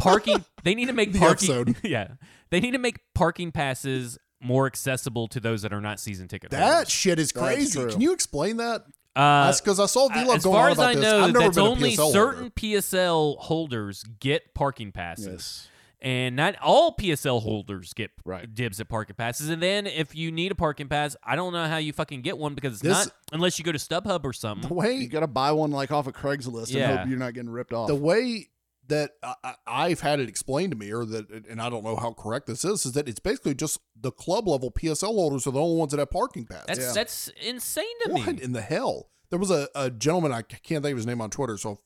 parking. They need to make The parking. episode. Yeah, they need to make parking passes more accessible to those that are not season ticket That holders. shit is crazy. Can you explain that? Uh, That's because I saw V Love as going far on as about I this. know, I've never that's been a only PSL certain holder. PSL holders get parking passes. Yes. and not all PSL holders get Right. dibs at parking passes. And then if you need a parking pass, I don't know how you fucking get one because it's This- not unless you go to StubHub or something. The something. You got to buy one like off of Craigslist and hope you're not getting ripped off. the way that I, I- I've had it explained to me, or that, and I don't know how correct this is, is that it's basically just the club level PSL holders are the only ones that have parking passes. That's Yeah. that's insane to what me. What in the hell? There was a, a gentleman I can't think of his name on Twitter, so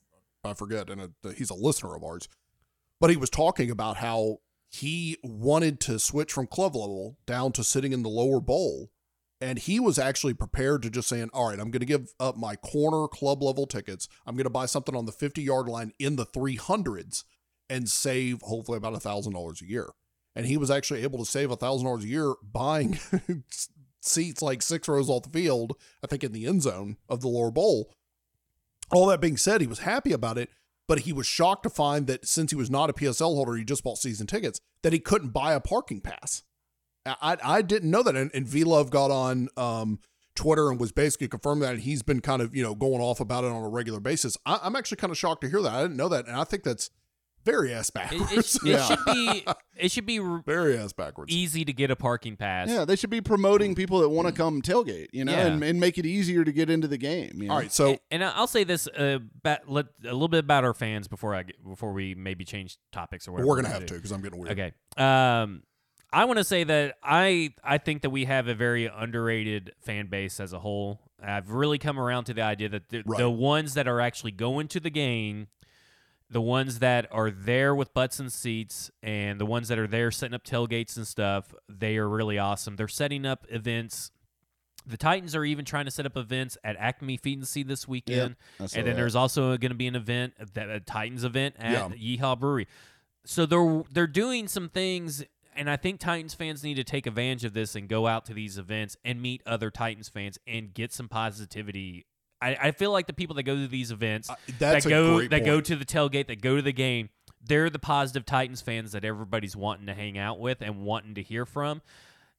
I forget, and uh he's a listener of ours. But he was talking about how he wanted to switch from club level down to sitting in the lower bowl, and he was actually prepared to just saying, "All right, I'm going to give up my corner club level tickets. I'm going to buy something on the 50 yard line in the 300s and save hopefully about a thousand dollars a year." And he was actually able to save a thousand dollars a year buying seats like six rows off the field, I think in the end zone of the lower bowl. All that being said, he was happy about it, but he was shocked to find that since he was not a PSL holder, he just bought season tickets, that he couldn't buy a parking pass. I, I, I didn't know that. And, and V Love got on um, Twitter and was basically confirming that. And he's been kind of, you know, going off about it on a regular basis. I, I'm actually kind of shocked to hear that. I didn't know that. And I think that's very ass backwards. it, sh- it should be it should be very ass backwards. easy to get a parking pass. yeah, they should be promoting people that want to come tailgate, you know, Yeah. and, and make it easier to get into the game. You know? All right. So, A- and I- I'll say this uh, ba- let, a little bit about our fans before I get, before we maybe change topics or whatever. we're going to gonna have do. to because I'm getting weird. Okay. Um, I want to say that I I think that we have a very underrated fan base as a whole. I've really come around to the idea that the, Right. the ones that are actually going to the game, the ones that are there with butts and seats, and the ones that are there setting up tailgates and stuff, they are really awesome. They're setting up events. The Titans are even trying to set up events at Acme Feed and Seed this weekend. Saw And then that. there's also going to be an event, a Titans event at Yeah. Yeehaw Brewery. So they're they're doing some things, and I think Titans fans need to take advantage of this and go out to these events and meet other Titans fans and get some positivity. I, I feel like the people that go to these events, Uh, that go that go to the tailgate, that go to the game, they're the positive Titans fans that everybody's wanting to hang out with and wanting to hear from.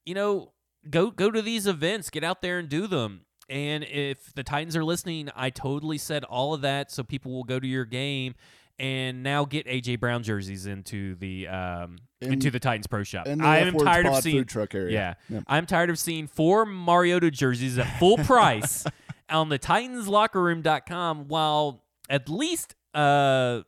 You know, go go to these events, get out there and do them. And if the Titans are listening, I totally said all of that so people will go to your game and now get AJ Brown jerseys into the um In- into the Titans Pro Shop. I am tired of seeing truck area. yeah. I'm tired of seeing four Mariota jerseys at full price on the TitansLockerRoom.com while at least uh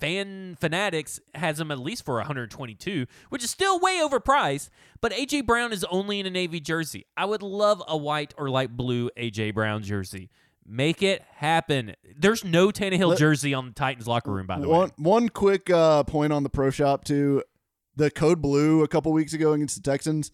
Fan Fanatics has them at least for 122, which is still way overpriced. But AJ Brown is only in a navy jersey. I would love a white or light blue AJ Brown jersey. Make it happen. There's no Tannehill Let- jersey on the Titans locker room, by the one way. one quick uh, point on the pro shop too. The code blue a couple weeks ago against the Texans.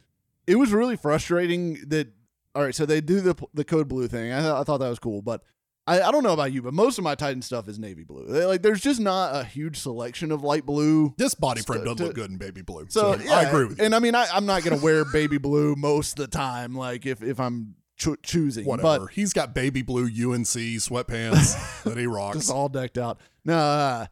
It was really frustrating that. All right, so they do the the code blue thing. I, I thought that was cool, but I, I don't know about you, but most of my Titan stuff is navy blue. They- like, there's just not a huge selection of light blue. This body frame So- doesn't to- look good in baby blue. So, So, yeah, I agree with you. And I mean, I, I'm not gonna wear baby blue most of the time. Like if if I'm cho- choosing, Whatever. but He's got baby blue UNC sweatpants that he rocks. just all decked out. No, uh,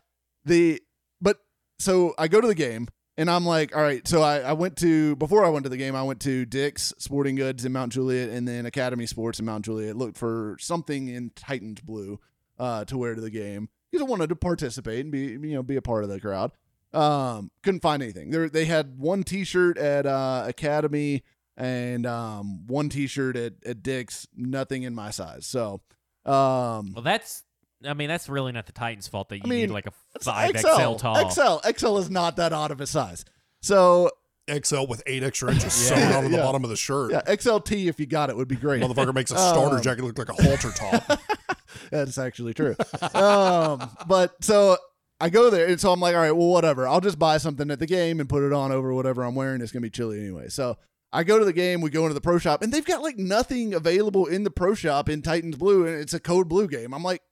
the but so I go to the game and I'm like, all right. So I, I went to before I went to the game, I went to Dick's Sporting Goods in Mount Juliet and then Academy Sports in Mount Juliet. Looked for something in Titans blue uh, to wear to the game because I wanted to participate and be you know be a part of the crowd. Um, couldn't find anything. There they had one T-shirt at uh, Academy and um, one T-shirt at, at Dick's. Nothing in my size. So. Um, Well, that's. I mean, that's really not the Titans' fault that you I mean, need like a It's five XL tall. XL. XL is not that odd of a size. So XL with eight extra inches Yeah. sewn onto the bottom of the shirt. yeah, XLT if you got it would be great. Motherfucker makes a starter Um, jacket look like a halter top. That's actually true. um, but so I go there, and so I'm like, all right, well, whatever. I'll just buy something at the game and put it on over whatever I'm wearing. It's gonna be chilly anyway. So I go to the game. We go into the pro shop, and they've got like nothing available in the pro shop in Titans Blue, and it's a code blue game. I'm like.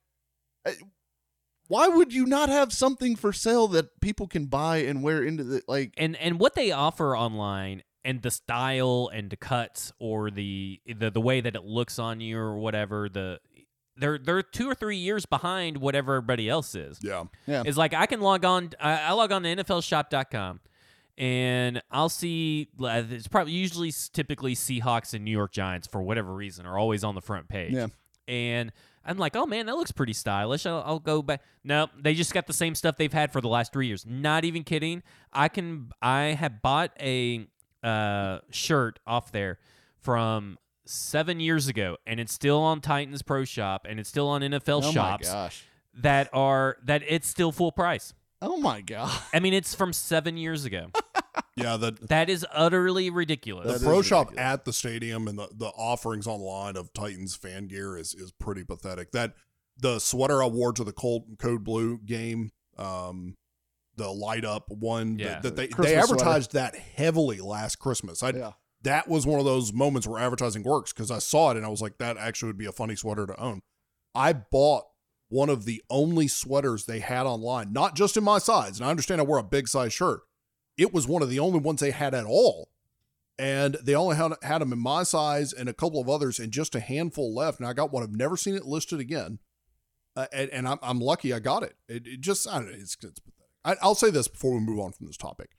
eh, Why would you not have something for sale that people can buy and wear into the like? and and what they offer online and the style and the cuts or the the, the way that it looks on you or whatever the they're they're two or three years behind whatever everybody else is. Yeah, yeah. It's like I can log on. I, I log on to NFLShop.com, and I'll see. It's probably usually typically Seahawks and New York Giants for whatever reason are always on the front page. Yeah. and I'm like, oh man, that looks pretty stylish. I'll, I'll go back. No, they just got the same stuff they've had for the last three years. Not even kidding. I can. I have bought a uh, shirt off there from seven years ago, and it's still on Titans Pro Shop, and it's still on NFL oh shops my gosh. that are that it's still full price. Oh my god. I mean, it's from seven years ago. Yeah, the that is utterly ridiculous. the pro is shop ridiculous. at the stadium and the, the offerings online of Titans fan gear is is pretty pathetic. That the sweater I wore to the cold code blue game, um, the light up one Yeah. that, that they Christmas they sweater. advertised that heavily last Christmas. I Yeah. that was one of those moments where advertising works because I saw it and I was like, that actually would be a funny sweater to own. I bought one of the only sweaters they had online, not just in my size. And I understand I wear a big size shirt. It was one of the only ones they had at all. And they only had, had them in my size and a couple of others and just a handful left. And I got one. I've never seen it listed again. Uh, and and I'm, I'm lucky I got it. It, it just, I don't know, it's, it's pathetic. I, I'll say this before we move on from this topic.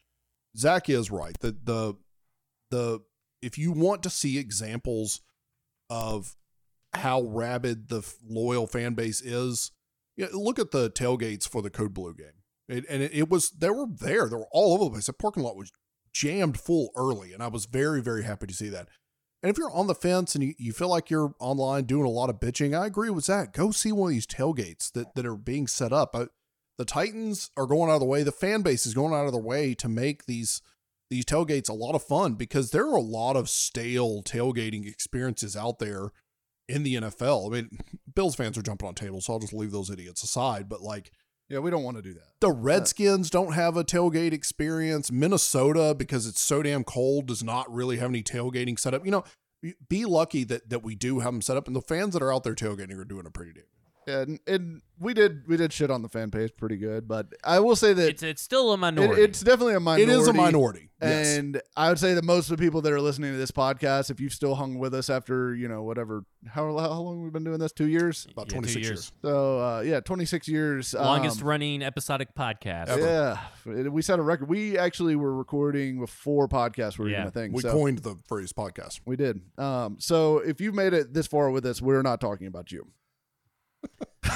Zach is right. The, the, the, if you want to see examples of how rabid the loyal fan base is, yeah, look at the tailgates for the Code Blue game. It, and it, it was they were there. They were all over the place. The parking lot was jammed full early, and I was very very happy to see that. And if you're on the fence and you, you feel like you're online doing a lot of bitching, I agree with Zach. Go see one of these tailgates that, that are being set up. I, the Titans are going out of the way. The fan base is going out of their way to make these these tailgates a lot of fun because there are a lot of stale tailgating experiences out there in the NFL. I mean, Bills fans are jumping on tables, so I'll just leave those idiots aside. But like Yeah, we don't want to do that. the Redskins don't have a tailgate experience. Minnesota, because it's so damn cold, does not really have any tailgating set up. You know, be lucky that that we do have them set up, and the fans that are out there tailgating are doing a pretty damn. Yeah, and, and we did we did shit on the fan page pretty good, but I will say that it's it's still a it, minority. it's definitely a minority. It is a minority. Yes. And I would say that most of the people that are listening to this podcast, if you've still hung with us after, you know, whatever, how, how long we've been doing this? Two years? About Yeah, 26 years. years. So, uh, yeah, 26 years. longest um, running episodic podcast. Ever. Yeah. It- We set a record. We actually were recording before podcasts were Yeah. even a thing. We so coined the phrase podcast. we did. Um, so if you've made it this far with us, we're not talking about you.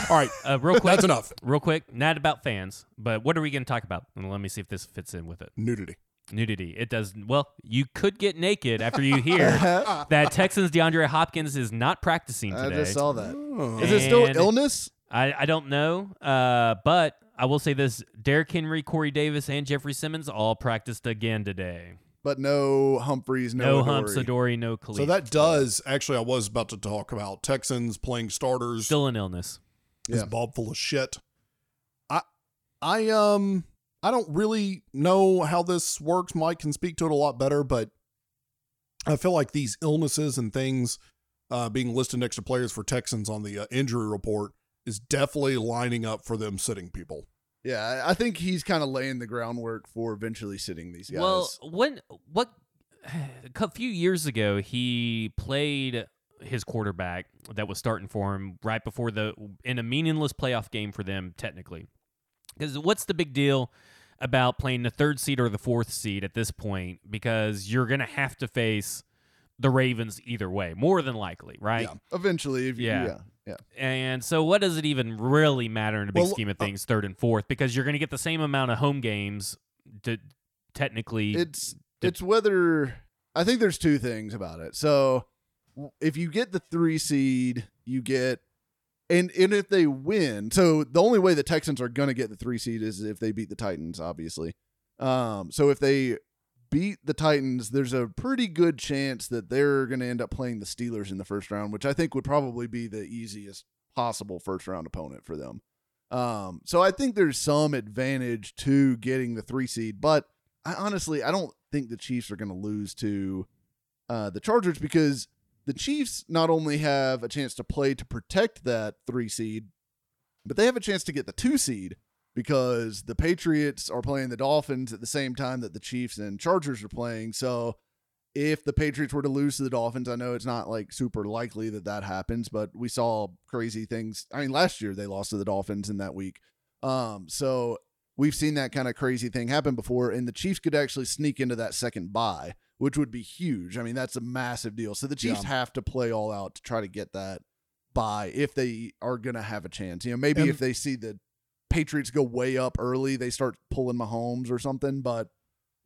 All right, Uh, real quick, that's enough. real quick, not about fans, but what are we going to talk about? And let me see if this fits in with it. Nudity. Nudity. It does. Well, you could get naked after you hear that Texans DeAndre Hopkins is not practicing today. I today. just saw that. Oh. Is it still And- illness? I, I don't know, uh, but I will say this: Derrick Henry, Corey Davis, and Jeffrey Simmons all practiced again today. But no Humphries, no, No, Adoree. humps, Adoree, no Kalif. So that does actually. I was about to talk about Texans playing starters. still an illness. is Yeah. Bob full of shit. I I um I don't really know how this works. Mike can speak to it a lot better, but I feel like these illnesses and things uh, being listed next to players for Texans on the uh, injury report is definitely lining up for them sitting people. Yeah, I think he's kind of laying the groundwork for eventually sitting these guys. Well, when what a few years ago he played his quarterback that was starting for him right before the in a meaningless playoff game for them technically. Because what's the big deal about playing the third seed or the fourth seed at this point? Because you're gonna have to face the Ravens either way, more than likely, right? Yeah. eventually, if you, Yeah. yeah, yeah. And so, what does it even really matter in a big Well, scheme of uh, things, third and fourth? Because you're going to get the same amount of home games to technically. It's Did- it's whether I think there's two things about it. So if you get the three seed, you get and and if they win, so the only way the Texans are gonna get the three seed is if they beat the Titans, obviously. Um, so if they beat the Titans, there's a pretty good chance that they're gonna end up playing the Steelers in the first round, which I think would probably be the easiest possible first round opponent for them. Um, so I think there's some advantage to getting the three seed, but I honestly I don't think the Chiefs are going to lose to uh, the Chargers because the Chiefs not only have a chance to play to protect that three seed, but they have a chance to get the two seed because the Patriots are playing the Dolphins at the same time that the Chiefs and Chargers are playing. So if the Patriots were to lose to the Dolphins, I know it's not like super likely that that happens, but we saw crazy things. I mean, last year they lost to the Dolphins in that week. Um, so we've seen that kind of crazy thing happen before, and the Chiefs could actually sneak into that second bye, which would be huge. I mean, that's a massive deal. So the Chiefs Yeah. have to play all out to try to get that by if they are going to have a chance. You know, maybe And- if they see the Patriots go way up early, they start pulling Mahomes or something. But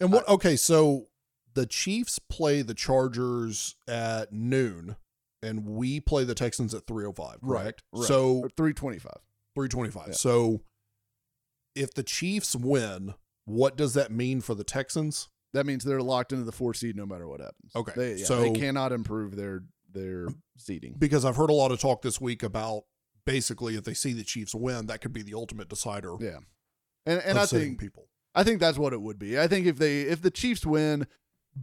And what? Okay, so the Chiefs play the Chargers at noon, and we play the Texans at three o five. Correct. right. So three twenty five. three twenty five. Yeah. So if the Chiefs win, what does that mean for the Texans? That means they're locked into the four seed no matter what happens. Okay, they, yeah, so- they cannot improve their their seeding. Because I've heard a lot of talk this week about basically if they see the Chiefs win, that could be the ultimate decider. Yeah, and and of I think people. I think that's what it would be. I think if they if the Chiefs win,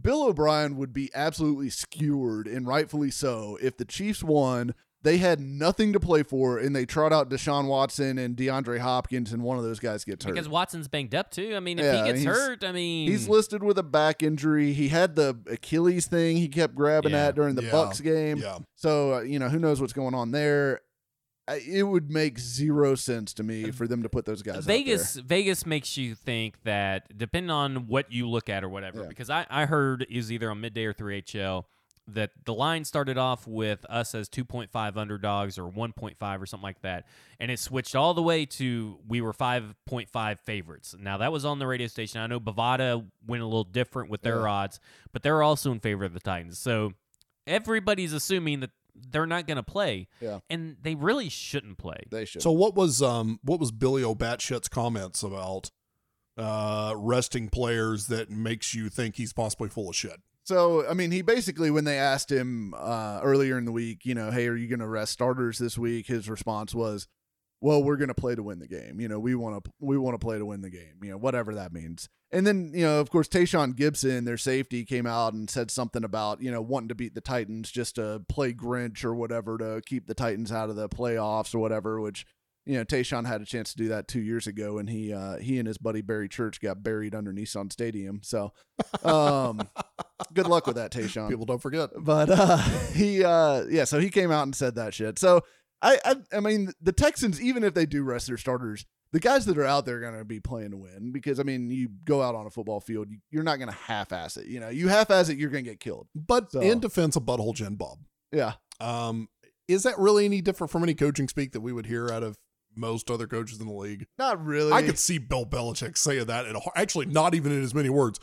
Bill O'Brien would be absolutely skewered and rightfully so. If the Chiefs won, they had nothing to play for and they trot out Deshaun Watson and DeAndre Hopkins and one of those guys gets hurt. Because Watson's banged up too. I mean, if Yeah, he gets hurt, I mean, He's listed with a back injury. He had the Achilles thing he kept grabbing Yeah. at during the Yeah. Bucks game. Yeah. So, uh, you know, who knows what's going on there. It would make zero sense to me uh, for them to put those guys. Vegas Vegas makes you think that depending on what you look at or whatever. Yeah. Because I, I heard is either on midday or 3HL that the line started off with us as 2.5 underdogs or 1.5 or something like that, and it switched all the way to we were 5.5 favorites. Now that was on the radio station. I know Bovada went a little different with their Yeah. odds, but they're also in favor of the Titans. So everybody's assuming that they're not going to play, Yeah. and they really shouldn't play. They should. So what was um what was Billy O'Batshit's comments about uh resting players that makes you think he's possibly full of shit? So, I mean, he basically, when they asked him uh, earlier in the week, you know, hey, are you going to rest starters this week? His response was, well, we're going to play to win the game. You know, we want to we want to play to win the game. You know, whatever that means. And then, you know, of course, Tashaun Gipson, their safety, came out and said something about you know wanting to beat the Titans just to play Grinch or whatever to keep the Titans out of the playoffs or whatever. Which you know, Tashaun had a chance to do that two years ago, and he uh, he and his buddy Barry Church got buried under Nissan Stadium. So, um, good luck with that, Tayshawn People don't forget. but uh he uh yeah so he came out and said that shit so I, I i mean the texans even if they do rest their starters the guys that are out there are going to be playing to win because i mean you go out on a football field you, you're not going to half-ass it you know you half-ass it you're going to get killed But So- in defense of Butthole Jen Bob, yeah um, is that really any different from any coaching speak that we would hear out of most other coaches in the league? not really I could see Bill Belichick saying that, in a, actually not even in as many words.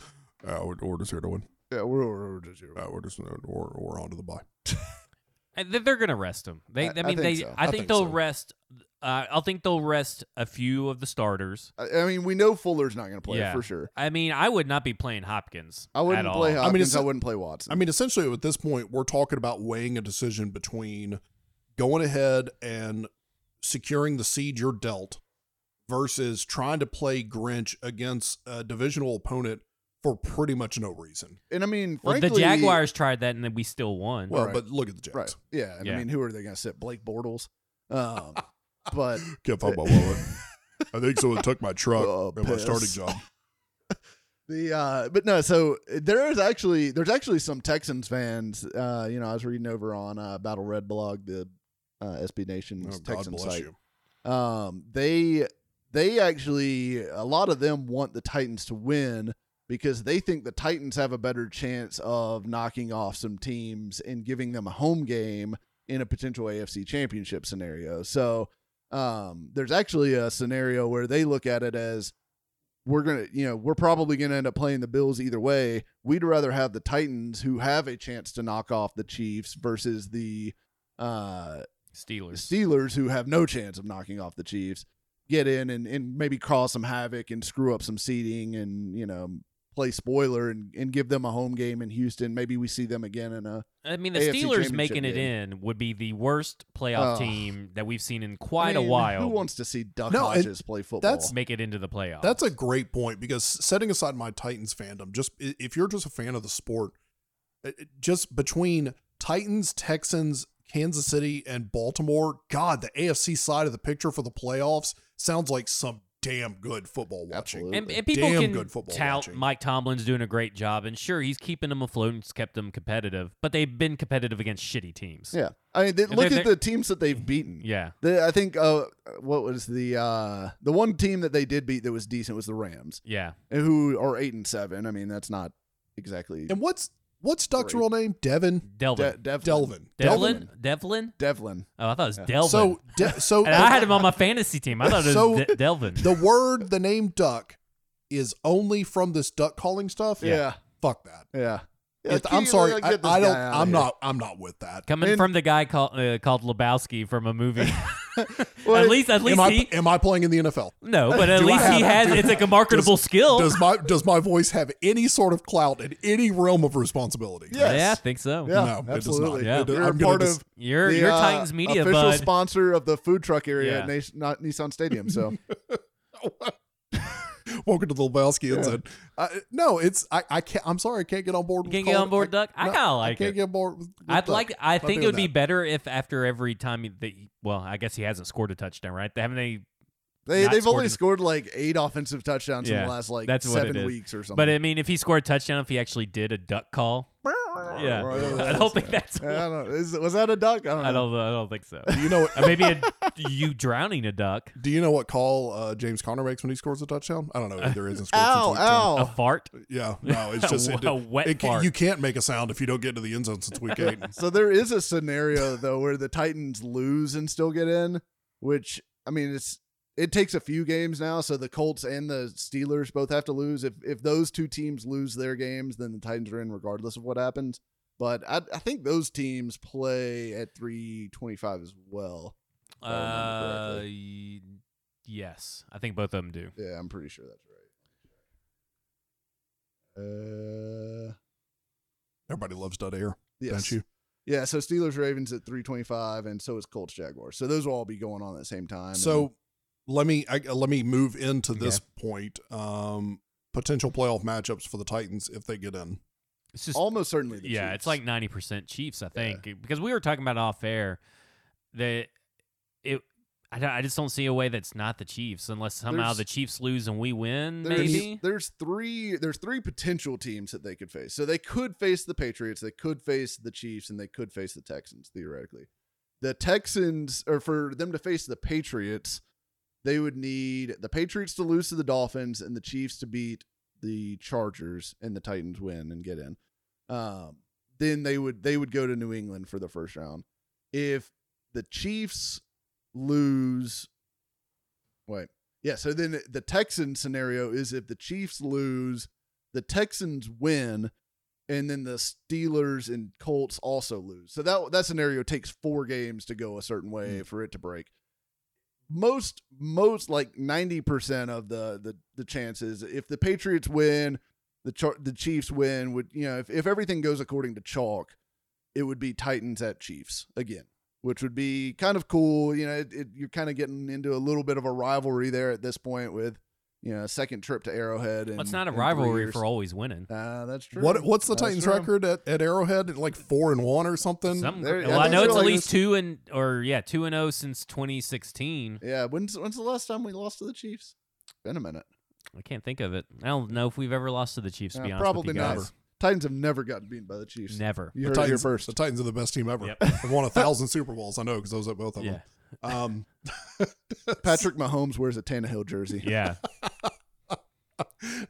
Uh, we're, we're just here to win. yeah we're, we're, we're just here. Uh, we're just we're, we're on to the bye. And they- They're going to rest them. They, I, I- I mean, think they. so. I, I think, think they'll so. rest. Uh, I think they'll rest a few of the starters. I, I mean we know fuller's not going to play Yeah. for sure I mean, I would not be playing Hopkins. i wouldn't at play all. hopkins I I, mean, it's- wouldn't play watson I mean, essentially, at this point, we're talking about weighing a decision between going ahead and securing the seed you're dealt versus trying to play Grinch against a divisional opponent for pretty much no reason. and i mean Well, frankly the Jaguars tried that and then we still won. Well, Right. but look at the Jags. right yeah and i mean who are they going to sit blake bortles um but Can't find my wallet. I think someone took my truck Oh, at my starting job. The uh but no, so there is actually there's actually some Texans fans. Uh, you know, I was reading over on uh Battle Red blog, the uh SB Nation's Oh, God Texans bless site. you. Um they they actually a lot of them want the Titans to win because they think the Titans have a better chance of knocking off some teams and giving them a home game in a potential AFC championship scenario. So um, there's actually a scenario where they look at it as we're gonna, you know, we're probably gonna end up playing the Bills either way. We'd rather have the Titans, who have a chance to knock off the Chiefs, versus the uh, Steelers. Steelers, who have no chance of knocking off the Chiefs, get in and, and maybe cause some havoc and screw up some seating and you know play spoiler and, and give them a home game in Houston. Maybe we see them again in a I mean, the AFC Steelers making it game. in would be the worst playoff Oh. team that we've seen in quite I mean, a while. Who wants to see Duck No, Hodges play football? that's- make it into the playoffs? That's a great point because setting aside my Titans fandom, just if you're just a fan of the sport, it- it- just between Titans, Texans, Kansas City, and Baltimore, God, the AFC side of the picture for the playoffs sounds like some damn good football watching. And, and people Damn can good football tout watching. Mike Tomlin's doing a great job, and sure, he's keeping them afloat and kept them competitive, but they've been competitive against shitty teams. yeah. I mean, they, look they're- at the teams that they've beaten. Yeah. The, I think uh, what was the uh, the one team that they did beat that was decent was the Rams, Yeah. who are eight and seven. I mean, that's not exactly And what's What's Duck's Great. real name? Devin Delvin. De- Devlin. Delvin. Devlin. Devlin. Devlin. Oh, I thought it was Delvin. So, de- so and I had him on my fantasy team. I thought it was So- De- Delvin. the word, the name duck, is only from this duck calling stuff. Yeah. Fuck that. Yeah. Yeah, It- I'm sorry. like, I, I don't. I'm here. not. I'm not with that. Coming And- from the guy called uh, called Lebowski from a movie. Well, at least, at least Am I, he am I playing in the NFL? no, but at Do I least he have- has. It's like a marketable skill. Does my does my voice have any sort of clout in any realm of responsibility? Yes. Yeah, I think so. Yeah, No, it does not. absolutely. Yeah. It does- You're I'm part dis- of You're the, you're uh, Titans media, official bud. sponsor of the food truck area Yeah. at Nas- not Nissan Stadium. So Welcome to the Lebowski Incident. Uh, no, it's I. I can't. I'm sorry. I can't get on board. You with can't get calling- on board, Duck. I no, kinda like I can't it. get on board. With, with I'd Duck. like. I Not think it doing would be better if after every time he- they. Well, I guess he hasn't scored a touchdown, right? Haven't they? They they've only in- scored like eight offensive touchdowns in Yeah, the last like that's what it seven is. weeks or something. But I mean, if he scored a touchdown, if he actually did a duck call, yeah, I don't think that's. I don't know. Is, was that a duck? I don't know. I don't. I don't think so. Do you know? Uh, Maybe a, you drowning a duck, Do you know what call uh, James Conner makes when he scores a touchdown? I don't know. Either isn't scored Ow! week 10. a Ow! fart. Yeah, no, it's just it, A wet it can- fart. You can't make a sound if you don't get to the end zone since week eight. So there is a scenario though where the Titans lose and still get in, which I mean it's it takes a few games now. So the Colts and the Steelers both have to lose. If if those two teams lose their games, then the Titans are in regardless of what happens. But I, I think those teams play at three twenty five as well. Uh, y- yes, I think both of them do. Yeah, I'm pretty sure that's right. Uh, Everybody loves Dud Air, yes. don't you? Yeah, so Steelers Ravens at 325 and so is Colts Jaguars. So those will all be going on at the same time. So let me I, let me move into this Okay. point. Um, potential playoff matchups for the Titans if they get in. It's just almost certainly the yeah, Chiefs. it's like ninety percent Chiefs, I think, because we were talking about off air that it. I, I just don't see a way that's not the Chiefs unless somehow There's- the Chiefs lose and we win. there's, Maybe there's three there's three potential teams that they could face. So they could face the Patriots, they could face the Chiefs, and they could face the Texans theoretically. The Texans, or for them to face the Patriots, they would need the Patriots to lose to the Dolphins and the Chiefs to beat the Chargers and the Titans win and get in. Um, then they would they would go to New England for the first round. If the Chiefs lose, wait, yeah. So then the Texan scenario is if the Chiefs lose, the Texans win, and then the Steelers and Colts also lose. So that that scenario takes four games to go a certain way for it to break. Most most like ninety percent of the the the chances if the Patriots win, the Char- the Chiefs win would you know if if everything goes according to chalk, it would be Titans at Chiefs again, which would be kind of cool. You know, it, it, you're kind of getting into a little bit of a rivalry there at this point with you know second trip to Arrowhead. And Well, it's not a rivalry for always winning. Uh, that's true. What what's the That's Titans true. record at, at Arrowhead? Like four and one or something? Some, there- well, I I know it's at least this- two and or yeah, two and zero since 2016. Yeah, when's when's the last time we lost to the Chiefs? Been a minute. I can't think of it. I don't know if we've ever lost to the Chiefs. To Uh, be honest probably with you not. guys. Titans have never gotten beaten by the Chiefs. Never. You the heard it here Titans, first. the Titans are the best team ever. Yep. They've won a thousand Super Bowls. I know because I was at both of Yeah. them. Um, Patrick Mahomes wears a Tannehill jersey. Yeah.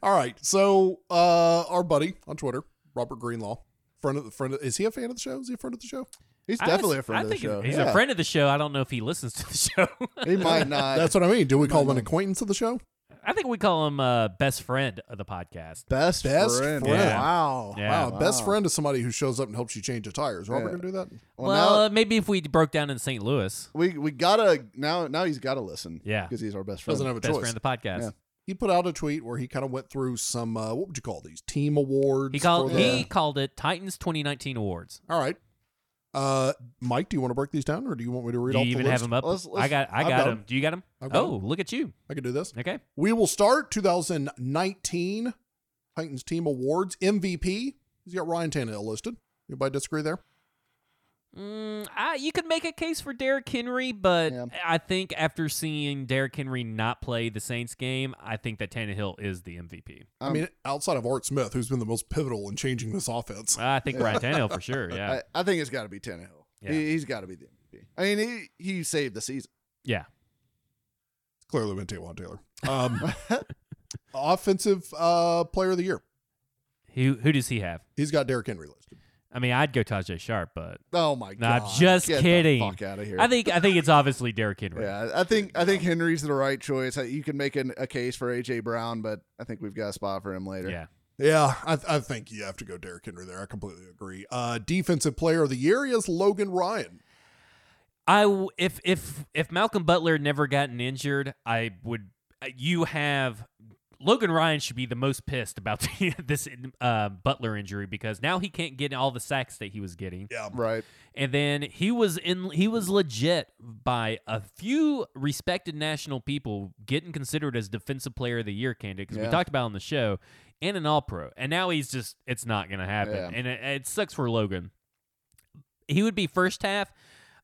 All right. So uh, our buddy on Twitter, Robert Greenlaw, friend of the friend. Of, is he a fan of the show? Is he a friend of the show? He's I definitely s- a friend I of the think show. He's Yeah. a friend of the show. I don't know if he listens to the show. He might not. That's what I mean. Do we call him an acquaintance of the show? I think we call him uh, best friend of the podcast. best Best friend. friend. Wow. Yeah. wow, best friend is somebody who shows up and helps you change the tires. Robert Yeah. gonna do that? Well, Well, now uh, maybe if we broke down in St. Louis. we we gotta now now he's got to listen. Yeah. because he's our best friend. Doesn't have a Best choice. friend of the podcast. Yeah. He put out a tweet where he kind of went through some. Uh, what would you call these team awards? He called the- he called it Titans 2019 awards. All right. Uh, Mike, do you want to break these down, or do you want me to read Do off you the even have them up? Let's- let's- I got I I've got got them. 'em. Do you got them? I've got Oh, look at you. I can do this. Okay. We will start 2019 Titans team awards MVP. He's got Ryan Tannehill listed. Anybody disagree there? Mm, I, you could make a case for Derrick Henry, but Yeah. I think after seeing Derrick Henry not play the Saints game, I think that Tannehill is the MVP. I Um, mean, outside of Art Smith, who's been the most pivotal in changing this offense. I think Ryan Tannehill for sure. Yeah. I, I think it's got to be Tannehill. Yeah. He, he's got to be the MVP. I mean, he he saved the season. yeah. It's clearly been Taywan Taylor. Um, offensive uh, player of the year. Who who does he have? He's got Derrick Henry listed. I mean, I'd go Tajae Sharpe, but Oh my Nah, god! I'm just Get kidding. The fuck out of here. I think I think it's obviously Derrick Henry. yeah, I think I think Henry's the right choice. You can make an, a case for AJ Brown, but I think we've got a spot for him later. Yeah. Yeah, I, I think you have to go Derrick Henry there. I completely agree. Uh, defensive player of the year is Logan Ryan. I w- if if if Malcolm Butler never gotten injured, I would. uh, You have Logan Ryan should be the most pissed about the, this uh, Butler injury because now he can't get all the sacks that he was getting, Yeah, Right. and then he was in he was legit by a few respected national people getting considered as defensive player of the year candidate because Yeah. we talked about on the show and an All Pro, and now he's just it's not going to happen, Yeah. and it, it sucks for Logan. He would be first half.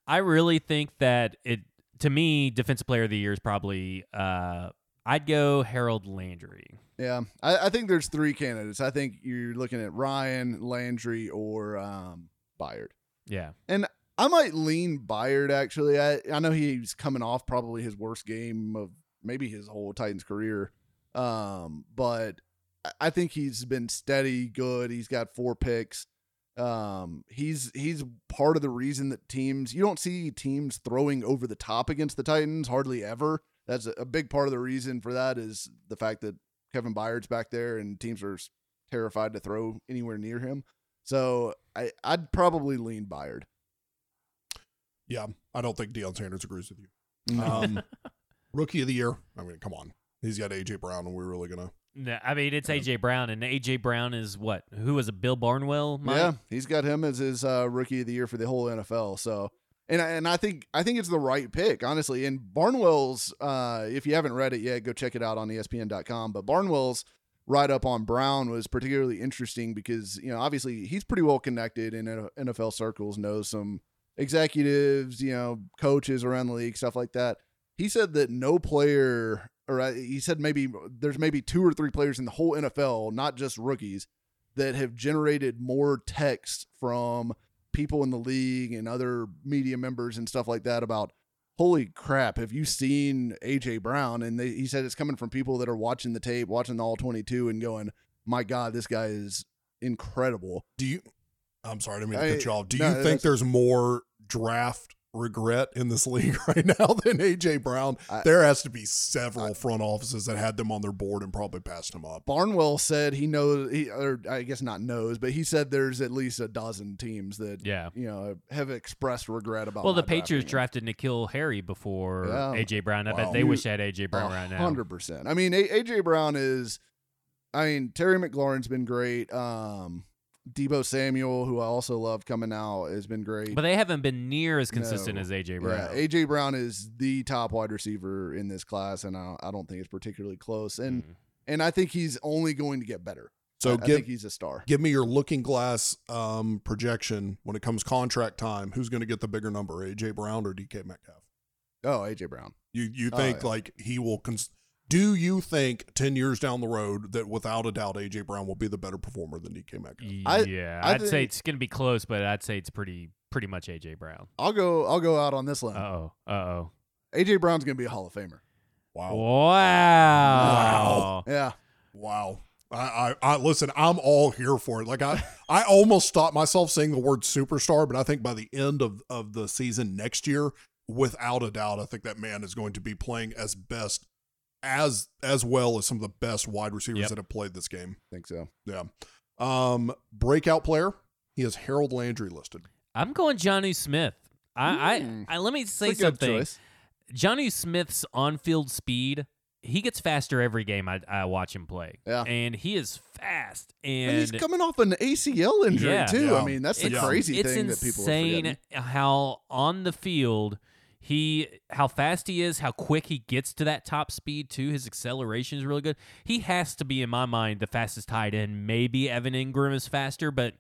I really think that it to me defensive player of the year is probably uh I'd go Harold Landry. Yeah, I, I think there's three candidates. I think you're looking at Ryan, Landry, or um, Byard. Yeah. And I might lean Byard actually. I I know he's coming off probably his worst game of maybe his whole Titans career. Um, but I- I think he's been steady, good. He's got four picks. Um, he's he's part of the reason that teams you don't see teams throwing over the top against the Titans hardly ever. That's a, a big part of the reason for that is the fact that Kevin Byard's back there and teams are terrified to throw anywhere near him. So I I'd probably lean Byard. yeah. I don't think Deion Sanders agrees with you. Um, rookie of the year. I mean, come on. He's got AJ Brown, and we're really gonna. No, I mean it's AJ Brown and AJ Brown is what? Who was it? Bill Barnwell? Mike? Yeah, he's got him as his uh, rookie of the year for the whole NFL. So, and I- and I think I think it's the right pick, honestly. And Barnwell's, uh, if you haven't read it yet, go check it out on ESPN.com. But Barnwell's write up on Brown was particularly interesting because you know obviously he's pretty well connected in NFL circles, knows some executives, you know, coaches around the league, stuff like that. He said that no player, or uh, he said maybe there's maybe two or three players in the whole NFL, not just rookies, that have generated more text from people in the league and other media members and stuff like that about holy crap have you seen AJ Brown and they, he said it's coming from people that are watching the tape watching the all 22 and going my god this guy is incredible Do you? I'm sorry, I didn't mean to I- cut you off. Do no, you think there's more draft regret in this league right now than AJ Brown? I- there has to be several front offices that had them on their board and probably passed him up. Barnwell said he knows he or I guess not knows but he said there's at least a dozen teams that Yeah. you know have expressed regret about Well, the Patriots drafted N'Keal Harry before Yeah. AJ Brown. I Wow. bet they wish they had AJ Brown right now. Hundred percent. I mean, AJ Brown is. I mean, Terry McLaurin's been great. Um, Deebo Samuel, who I also love coming out, has been great. But they haven't been near as consistent No. as AJ yeah, Brown. AJ Brown is the top wide receiver in this class, and I, I don't think it's particularly close. And Mm. and I think he's only going to get better. So I, I think he's a star. give me your looking glass um, projection when it comes contract time. Who's going to get the bigger number, AJ Brown or DK Metcalf? Oh, AJ Brown. You you Oh, think yeah. like he will? Cons- do you think ten years down the road that without a doubt AJ Brown will be the better performer than DK Metcalf? I- yeah, I I'd say it's going to be close, but I'd say it's pretty pretty much AJ Brown. I'll go. I'll go out on this limb. Uh oh. Uh oh. AJ Brown's going to be a Hall of Famer. Wow. Wow. Yeah. Wow. I, I, I listen, I'm all here for it. Like I, I almost stopped myself saying the word superstar, but I think by the end of, of the season next year, without a doubt, I think that man is going to be playing as best as as well as some of the best wide receivers Yep. that have played this game. I think so. Yeah. Um, breakout player. He has Harold Landry listed. I'm going Jonnu Smith. I, Hmm. I, I let me say It's a good something. Jonnu Smith's on-field speed, he gets faster every game I, I watch him play. Yeah. And he is fast. And And he's coming off an ACL injury Yeah. too. Yeah. I mean, that's the it's, crazy it's thing that people are insane how on the field he how fast he is, how quick he gets to that top speed too. His acceleration is really good. He has to be in my mind the fastest tight end. Maybe Evan Engram is faster, but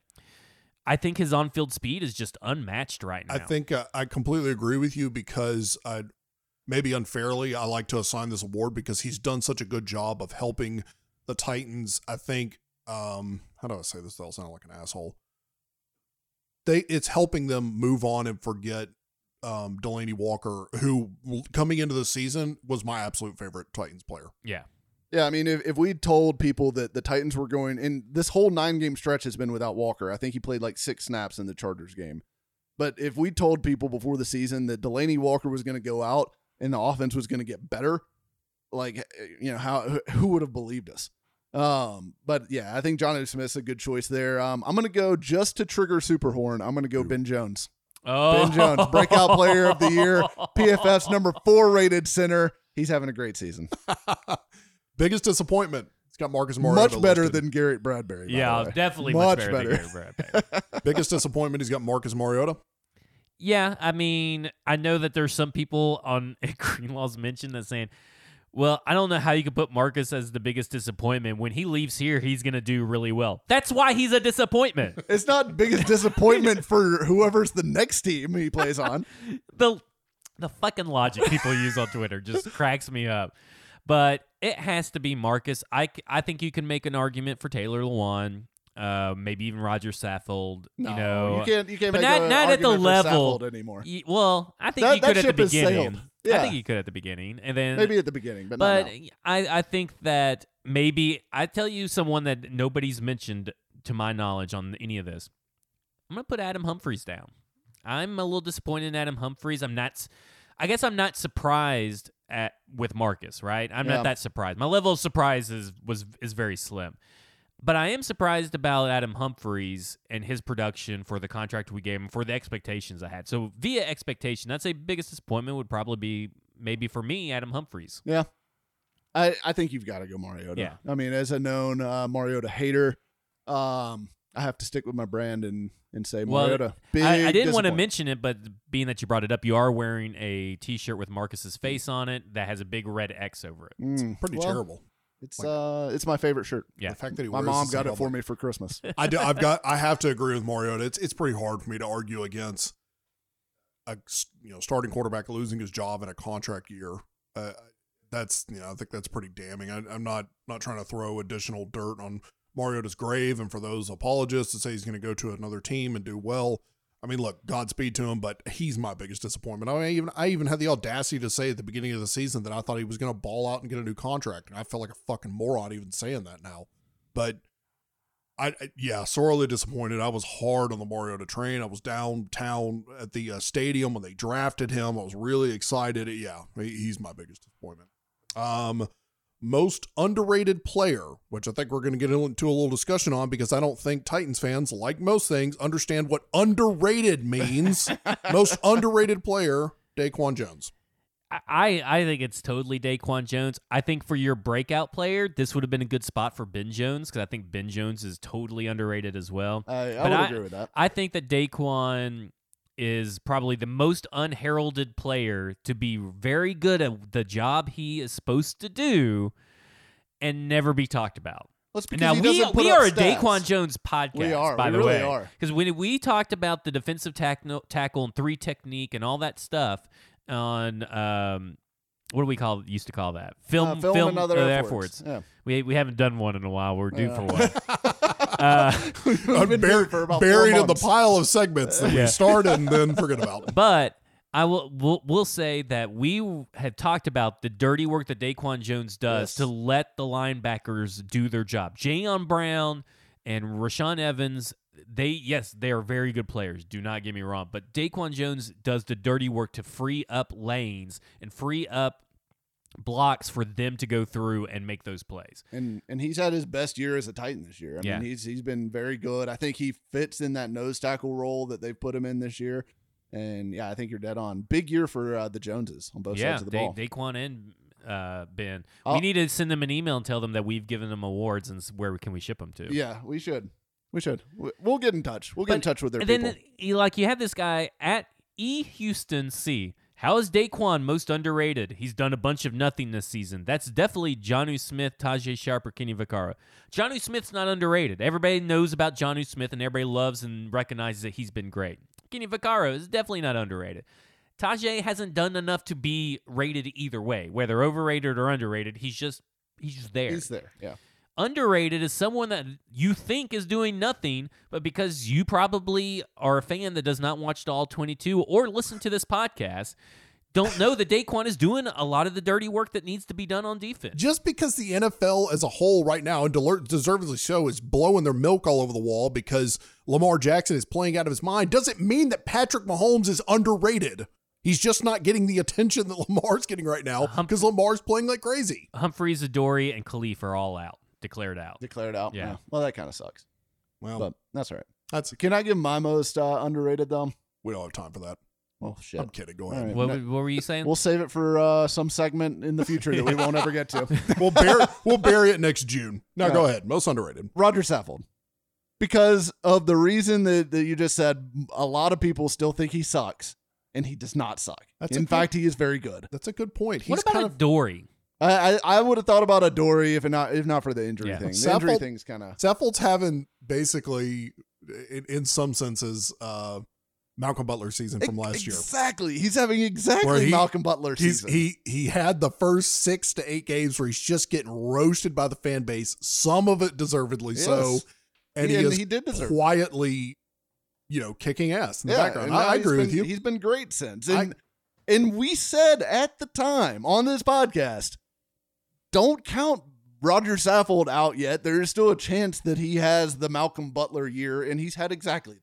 I think his on-field speed is just unmatched right now. I think uh, I completely agree with you because I maybe unfairly I like to assign this award because he's done such a good job of helping the Titans. I think um how do I say this? That'll sound like an asshole. They it's helping them move on and forget um Delanie Walker, who coming into the season was my absolute favorite Titans player. yeah. Yeah, I mean, if, if we told people that the Titans were going, and this whole nine game stretch has been without Walker, I think he played like six snaps in the Chargers game. But if we told people before the season that Delanie Walker was going to go out and the offense was going to get better, like, you know, how who would have believed us? Um, but yeah, I think Jonnu Smith's a good choice there. Um, I'm going to go just to trigger Superhorn. I'm going to go Ben Jones. Oh. Ben Jones, breakout player of the year, PFF's number four rated center. He's having a great season. Biggest disappointment. It's got Marcus Mariota. much better listed. than Garrett Bradbury. by Yeah, the way. definitely Much much, better. better. Than Gary Bradbury. biggest disappointment. He's got Marcus Mariota. Yeah, I mean, I know that there's some people on Greenlaw's mention that saying, "Well, I don't know how you could put Marcus as the biggest disappointment. When he leaves here, he's going to do really well. That's why he's a disappointment." It's not biggest disappointment for whoever's the next team he plays on. the the fucking logic people use on Twitter just cracks me up. But it has to be Marcus. I, I think you can make an argument for Taylor Lewan, uh, maybe even Rodger Saffold. No, you know, you can't. You can't but make not a not at the level anymore. Well, I think That- you could at the beginning. sailed. I think you could at the beginning, and then Maybe at the beginning, but, but. I, I think that maybe I tell you someone that nobody's mentioned to my knowledge on any of this. I'm gonna put Adam Humphries down. I'm a little disappointed in Adam Humphries. I'm not. I guess I'm not surprised at with Marcus. Right? I'm Yeah. not that surprised. My level of surprise is was is very slim. But I am surprised about Adam Humphries and his production for the contract we gave him for the expectations I had. So via expectation, I'd say biggest disappointment would probably be maybe for me Adam Humphries. Yeah. I, I think you've got to go Mariota. Yeah. I mean, as a known uh, Mariota hater, um, I have to stick with my brand and, and say Well, Mariota. Big I, I didn't want to mention it, but being that you brought it up, you are wearing a T-shirt with Marcus's face on it that has a big red X over it. Mm, Pretty well, terrible. It's uh, it's my favorite shirt. Yeah. The fact that he My wears mom got it for me for Christmas. I do, I've got. I have to agree with Mariota. It's it's pretty hard for me to argue against a you know starting quarterback losing his job in a contract year. Uh, that's you know I think that's pretty damning. I, I'm not not trying to throw additional dirt on Mariota's grave, and for those apologists to say he's going to go to another team and do well. I mean, look, Godspeed to him, but he's my biggest disappointment. I mean, I even I even had the audacity to say at the beginning of the season that I thought he was going to ball out and get a new contract, and I felt like a fucking moron even saying that now. But I, I yeah, sorely disappointed. I was hard on the Mariota train. I was downtown at the uh, stadium when they drafted him. I was really excited. Yeah, he- he's my biggest disappointment. Um, most underrated player, which I think we're going to get into a little discussion on because I don't think Titans fans, like most things, understand what underrated means. most underrated player, Daquan Jones. I, I think it's totally Daquan Jones. I think for your breakout player, this would have been a good spot for Ben Jones because I think Ben Jones is totally underrated as well. I, I would I- agree with that. I think that Daquan is probably the most unheralded player to be very good at the job he is supposed to do and never be talked about. Let's now we we are a stats. Daquan Jones podcast. We are. by We the really way, are. because when we talked about the defensive tack- tackle and three technique and all that stuff on um, what do we call used to call that film Uh, film, and other uh, efforts. Yeah. We we haven't done one in a while. We're due Yeah. for one. uh, We've been doing Bur- it for about buried in the pile of segments that Yeah. we started and then forget about. But I will will will say that we have talked about the dirty work that Daquan Jones does Yes. to let the linebackers do their job. Jayon Brown and Rashaan Evans, they yes, they are very good players. Do not get me wrong, but Daquan Jones does the dirty work to free up lanes and free up blocks for them to go through and make those plays. and and he's had his best year as a Titan this year. I Yeah. mean, he's he's been very good. I think he fits in that nose tackle role that they've put him in this year. And yeah, I think you're dead on. Big year for uh, the Joneses on both yeah, sides of the Da- ball. Daquan and uh, Ben. I'll- we need to send them an email and tell them that we've given them awards and where can we ship them to. yeah, we should. We should. We- We'll get in touch. We'll get in touch with their and people. then like you have this guy at E Houston C. How is Daquan most underrated? He's done a bunch of nothing this season. That's definitely Jonnu Smith, Tajae Sharpe, or Kenny Vaccaro. Jonnu Smith's not underrated. Everybody knows about Jonnu Smith, and everybody loves and recognizes that he's been great. Kenny Vaccaro is definitely not underrated. Tajae hasn't done enough to be rated either way, whether overrated or underrated. He's just he's just there He's there. Yeah. Underrated is someone that you think is doing nothing, but because you probably are a fan that does not watch all 22 or listen to this podcast, don't know that Daquan is doing a lot of the dirty work that needs to be done on defense. Just because the NFL as a whole right now, and deservedly so, is blowing their milk all over the wall because Lamar Jackson is playing out of his mind, doesn't mean that Patrick Mahomes is underrated. He's just not getting the attention that Lamar's getting right now because Lamar's playing like crazy. Humphries, Adoree, and Kalif are all out, declared out. Declared out. Yeah. Well, that kind of sucks, Well, but that's all right. that's Can I give my most uh, underrated though? we don't have time for that. Well, shit. I'm kidding. Go ahead. right. What, what were you saying? We'll save it for uh, some segment in the future that we won't ever get to. we'll bury we'll bury it next June. Now Yeah. go ahead. Most underrated. Rodger Saffold. Because of the reason that, that you just said, a lot of people still think he sucks, and he does not suck. That's a In good- fact, he is very good. That's a good point. He's what about kind of Adoree? I I, I would have thought about Adoree if not if not for the injury Yeah. thing. The injury Saffold- thing's kind of Saffold's having basically, in, in some senses, uh, Malcolm Butler season from last year. Exactly. He's having exactly Where he- Malcolm Butler He's season. he he had the first six to eight games where he's just getting roasted by the fan base. Some of it deservedly so, Yes. and He- he, and is he did deserve it. quietly, you know, kicking ass in the Yeah, background. and now I, I he's agree been- with you. He's been great since. I- And and we said at the time on this podcast, don't count Rodger Saffold out yet. There is still a chance that he has the Malcolm Butler year, and he's had exactly that.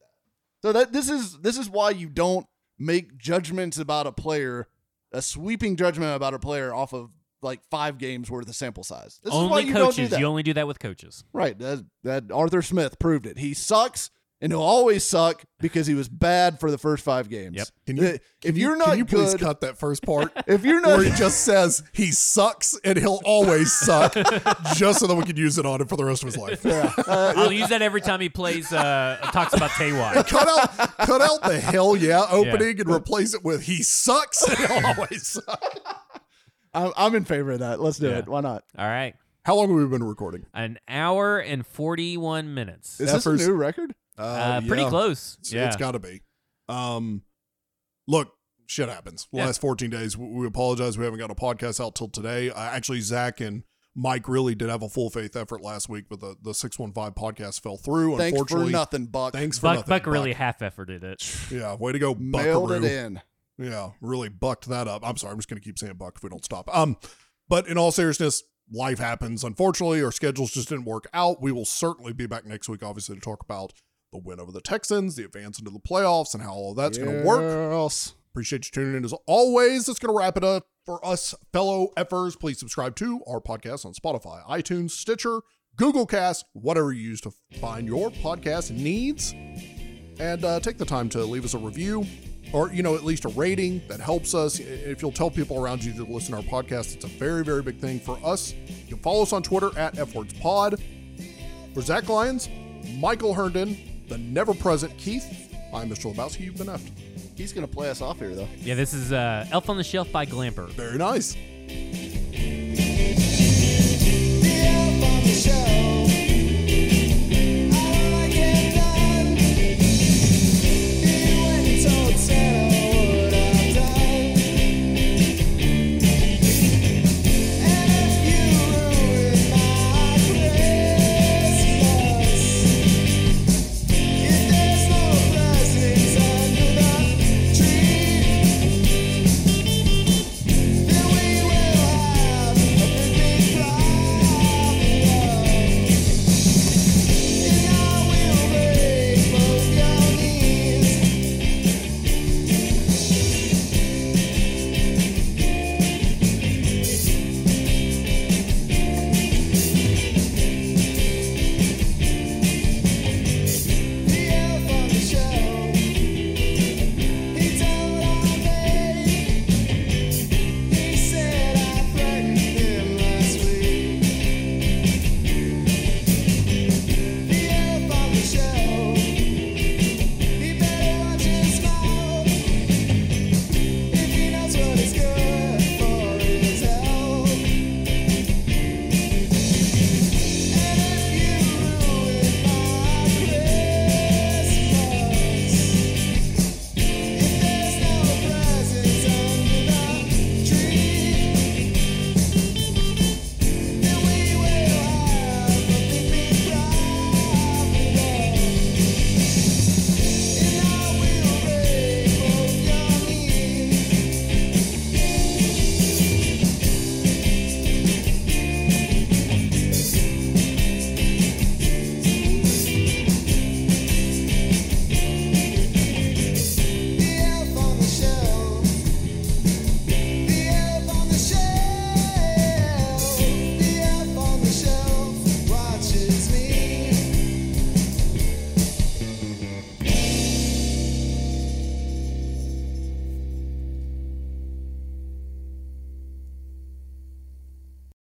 So that this is this is why you don't make judgments about a player, a sweeping judgment about a player off of like five games worth of sample size. This is why only you don't do coaches. that. You only do that with coaches. Right. That, that Arthur Smith proved it. He sucks and he'll always suck because he was bad for the first five games. Yep. Can you, if can you're not can you please good, cut that first part if you're not where he just says he sucks and he'll always suck, just so that we can use it on him for the rest of his life. I'll use that every time he plays. Uh, talks about Tay cut out cut out the hell yeah opening and replace it with he sucks and he'll always suck. I'm, I'm in favor of that. Let's do Yeah. it. Why not? All right, How long have we been recording? an hour and forty-one minutes. Is that this a new record? Uh, pretty yeah. close. It's- yeah. it's got to be. Um, look, shit happens. The Yeah. last 14 days, we, we apologize. We haven't got a podcast out till today. Uh, actually, Zach and Mike really did have a full faith effort last week, but the, the 615 podcast fell through. Thanks for Unfortunately, nothing, Buck. Thanks for Buck, nothing. Buck really half efforted it. Yeah, way to go, Mailed Buckaroo. it in. Yeah, really bucked that up. I'm sorry, I'm just going to keep saying buck if we don't stop. Um, but in all seriousness, life happens. Unfortunately, our schedules just didn't work out. We will certainly be back next week, obviously, to talk about the win over the Texans, the advance into the playoffs, and how all that's going to work. Yes. Appreciate you tuning in as always. That's going to wrap it up for us, fellow effers. Please subscribe to our podcast on Spotify, iTunes, Stitcher, Google Cast, whatever you use to find your podcast needs. And uh, take the time to leave us a review or, you know, at least a rating that helps us. If you'll tell people around you to listen to our podcast, it's a very, very big thing for us. You can follow us on Twitter at FWordsPod. For Zach Lyons, Michael Herndon, the never present Keith, I'm Mr. Lebowski. You've been effed. He's going to play us off here, though. Yeah, this is uh, Elf on the Shelf by Glamper. Very nice.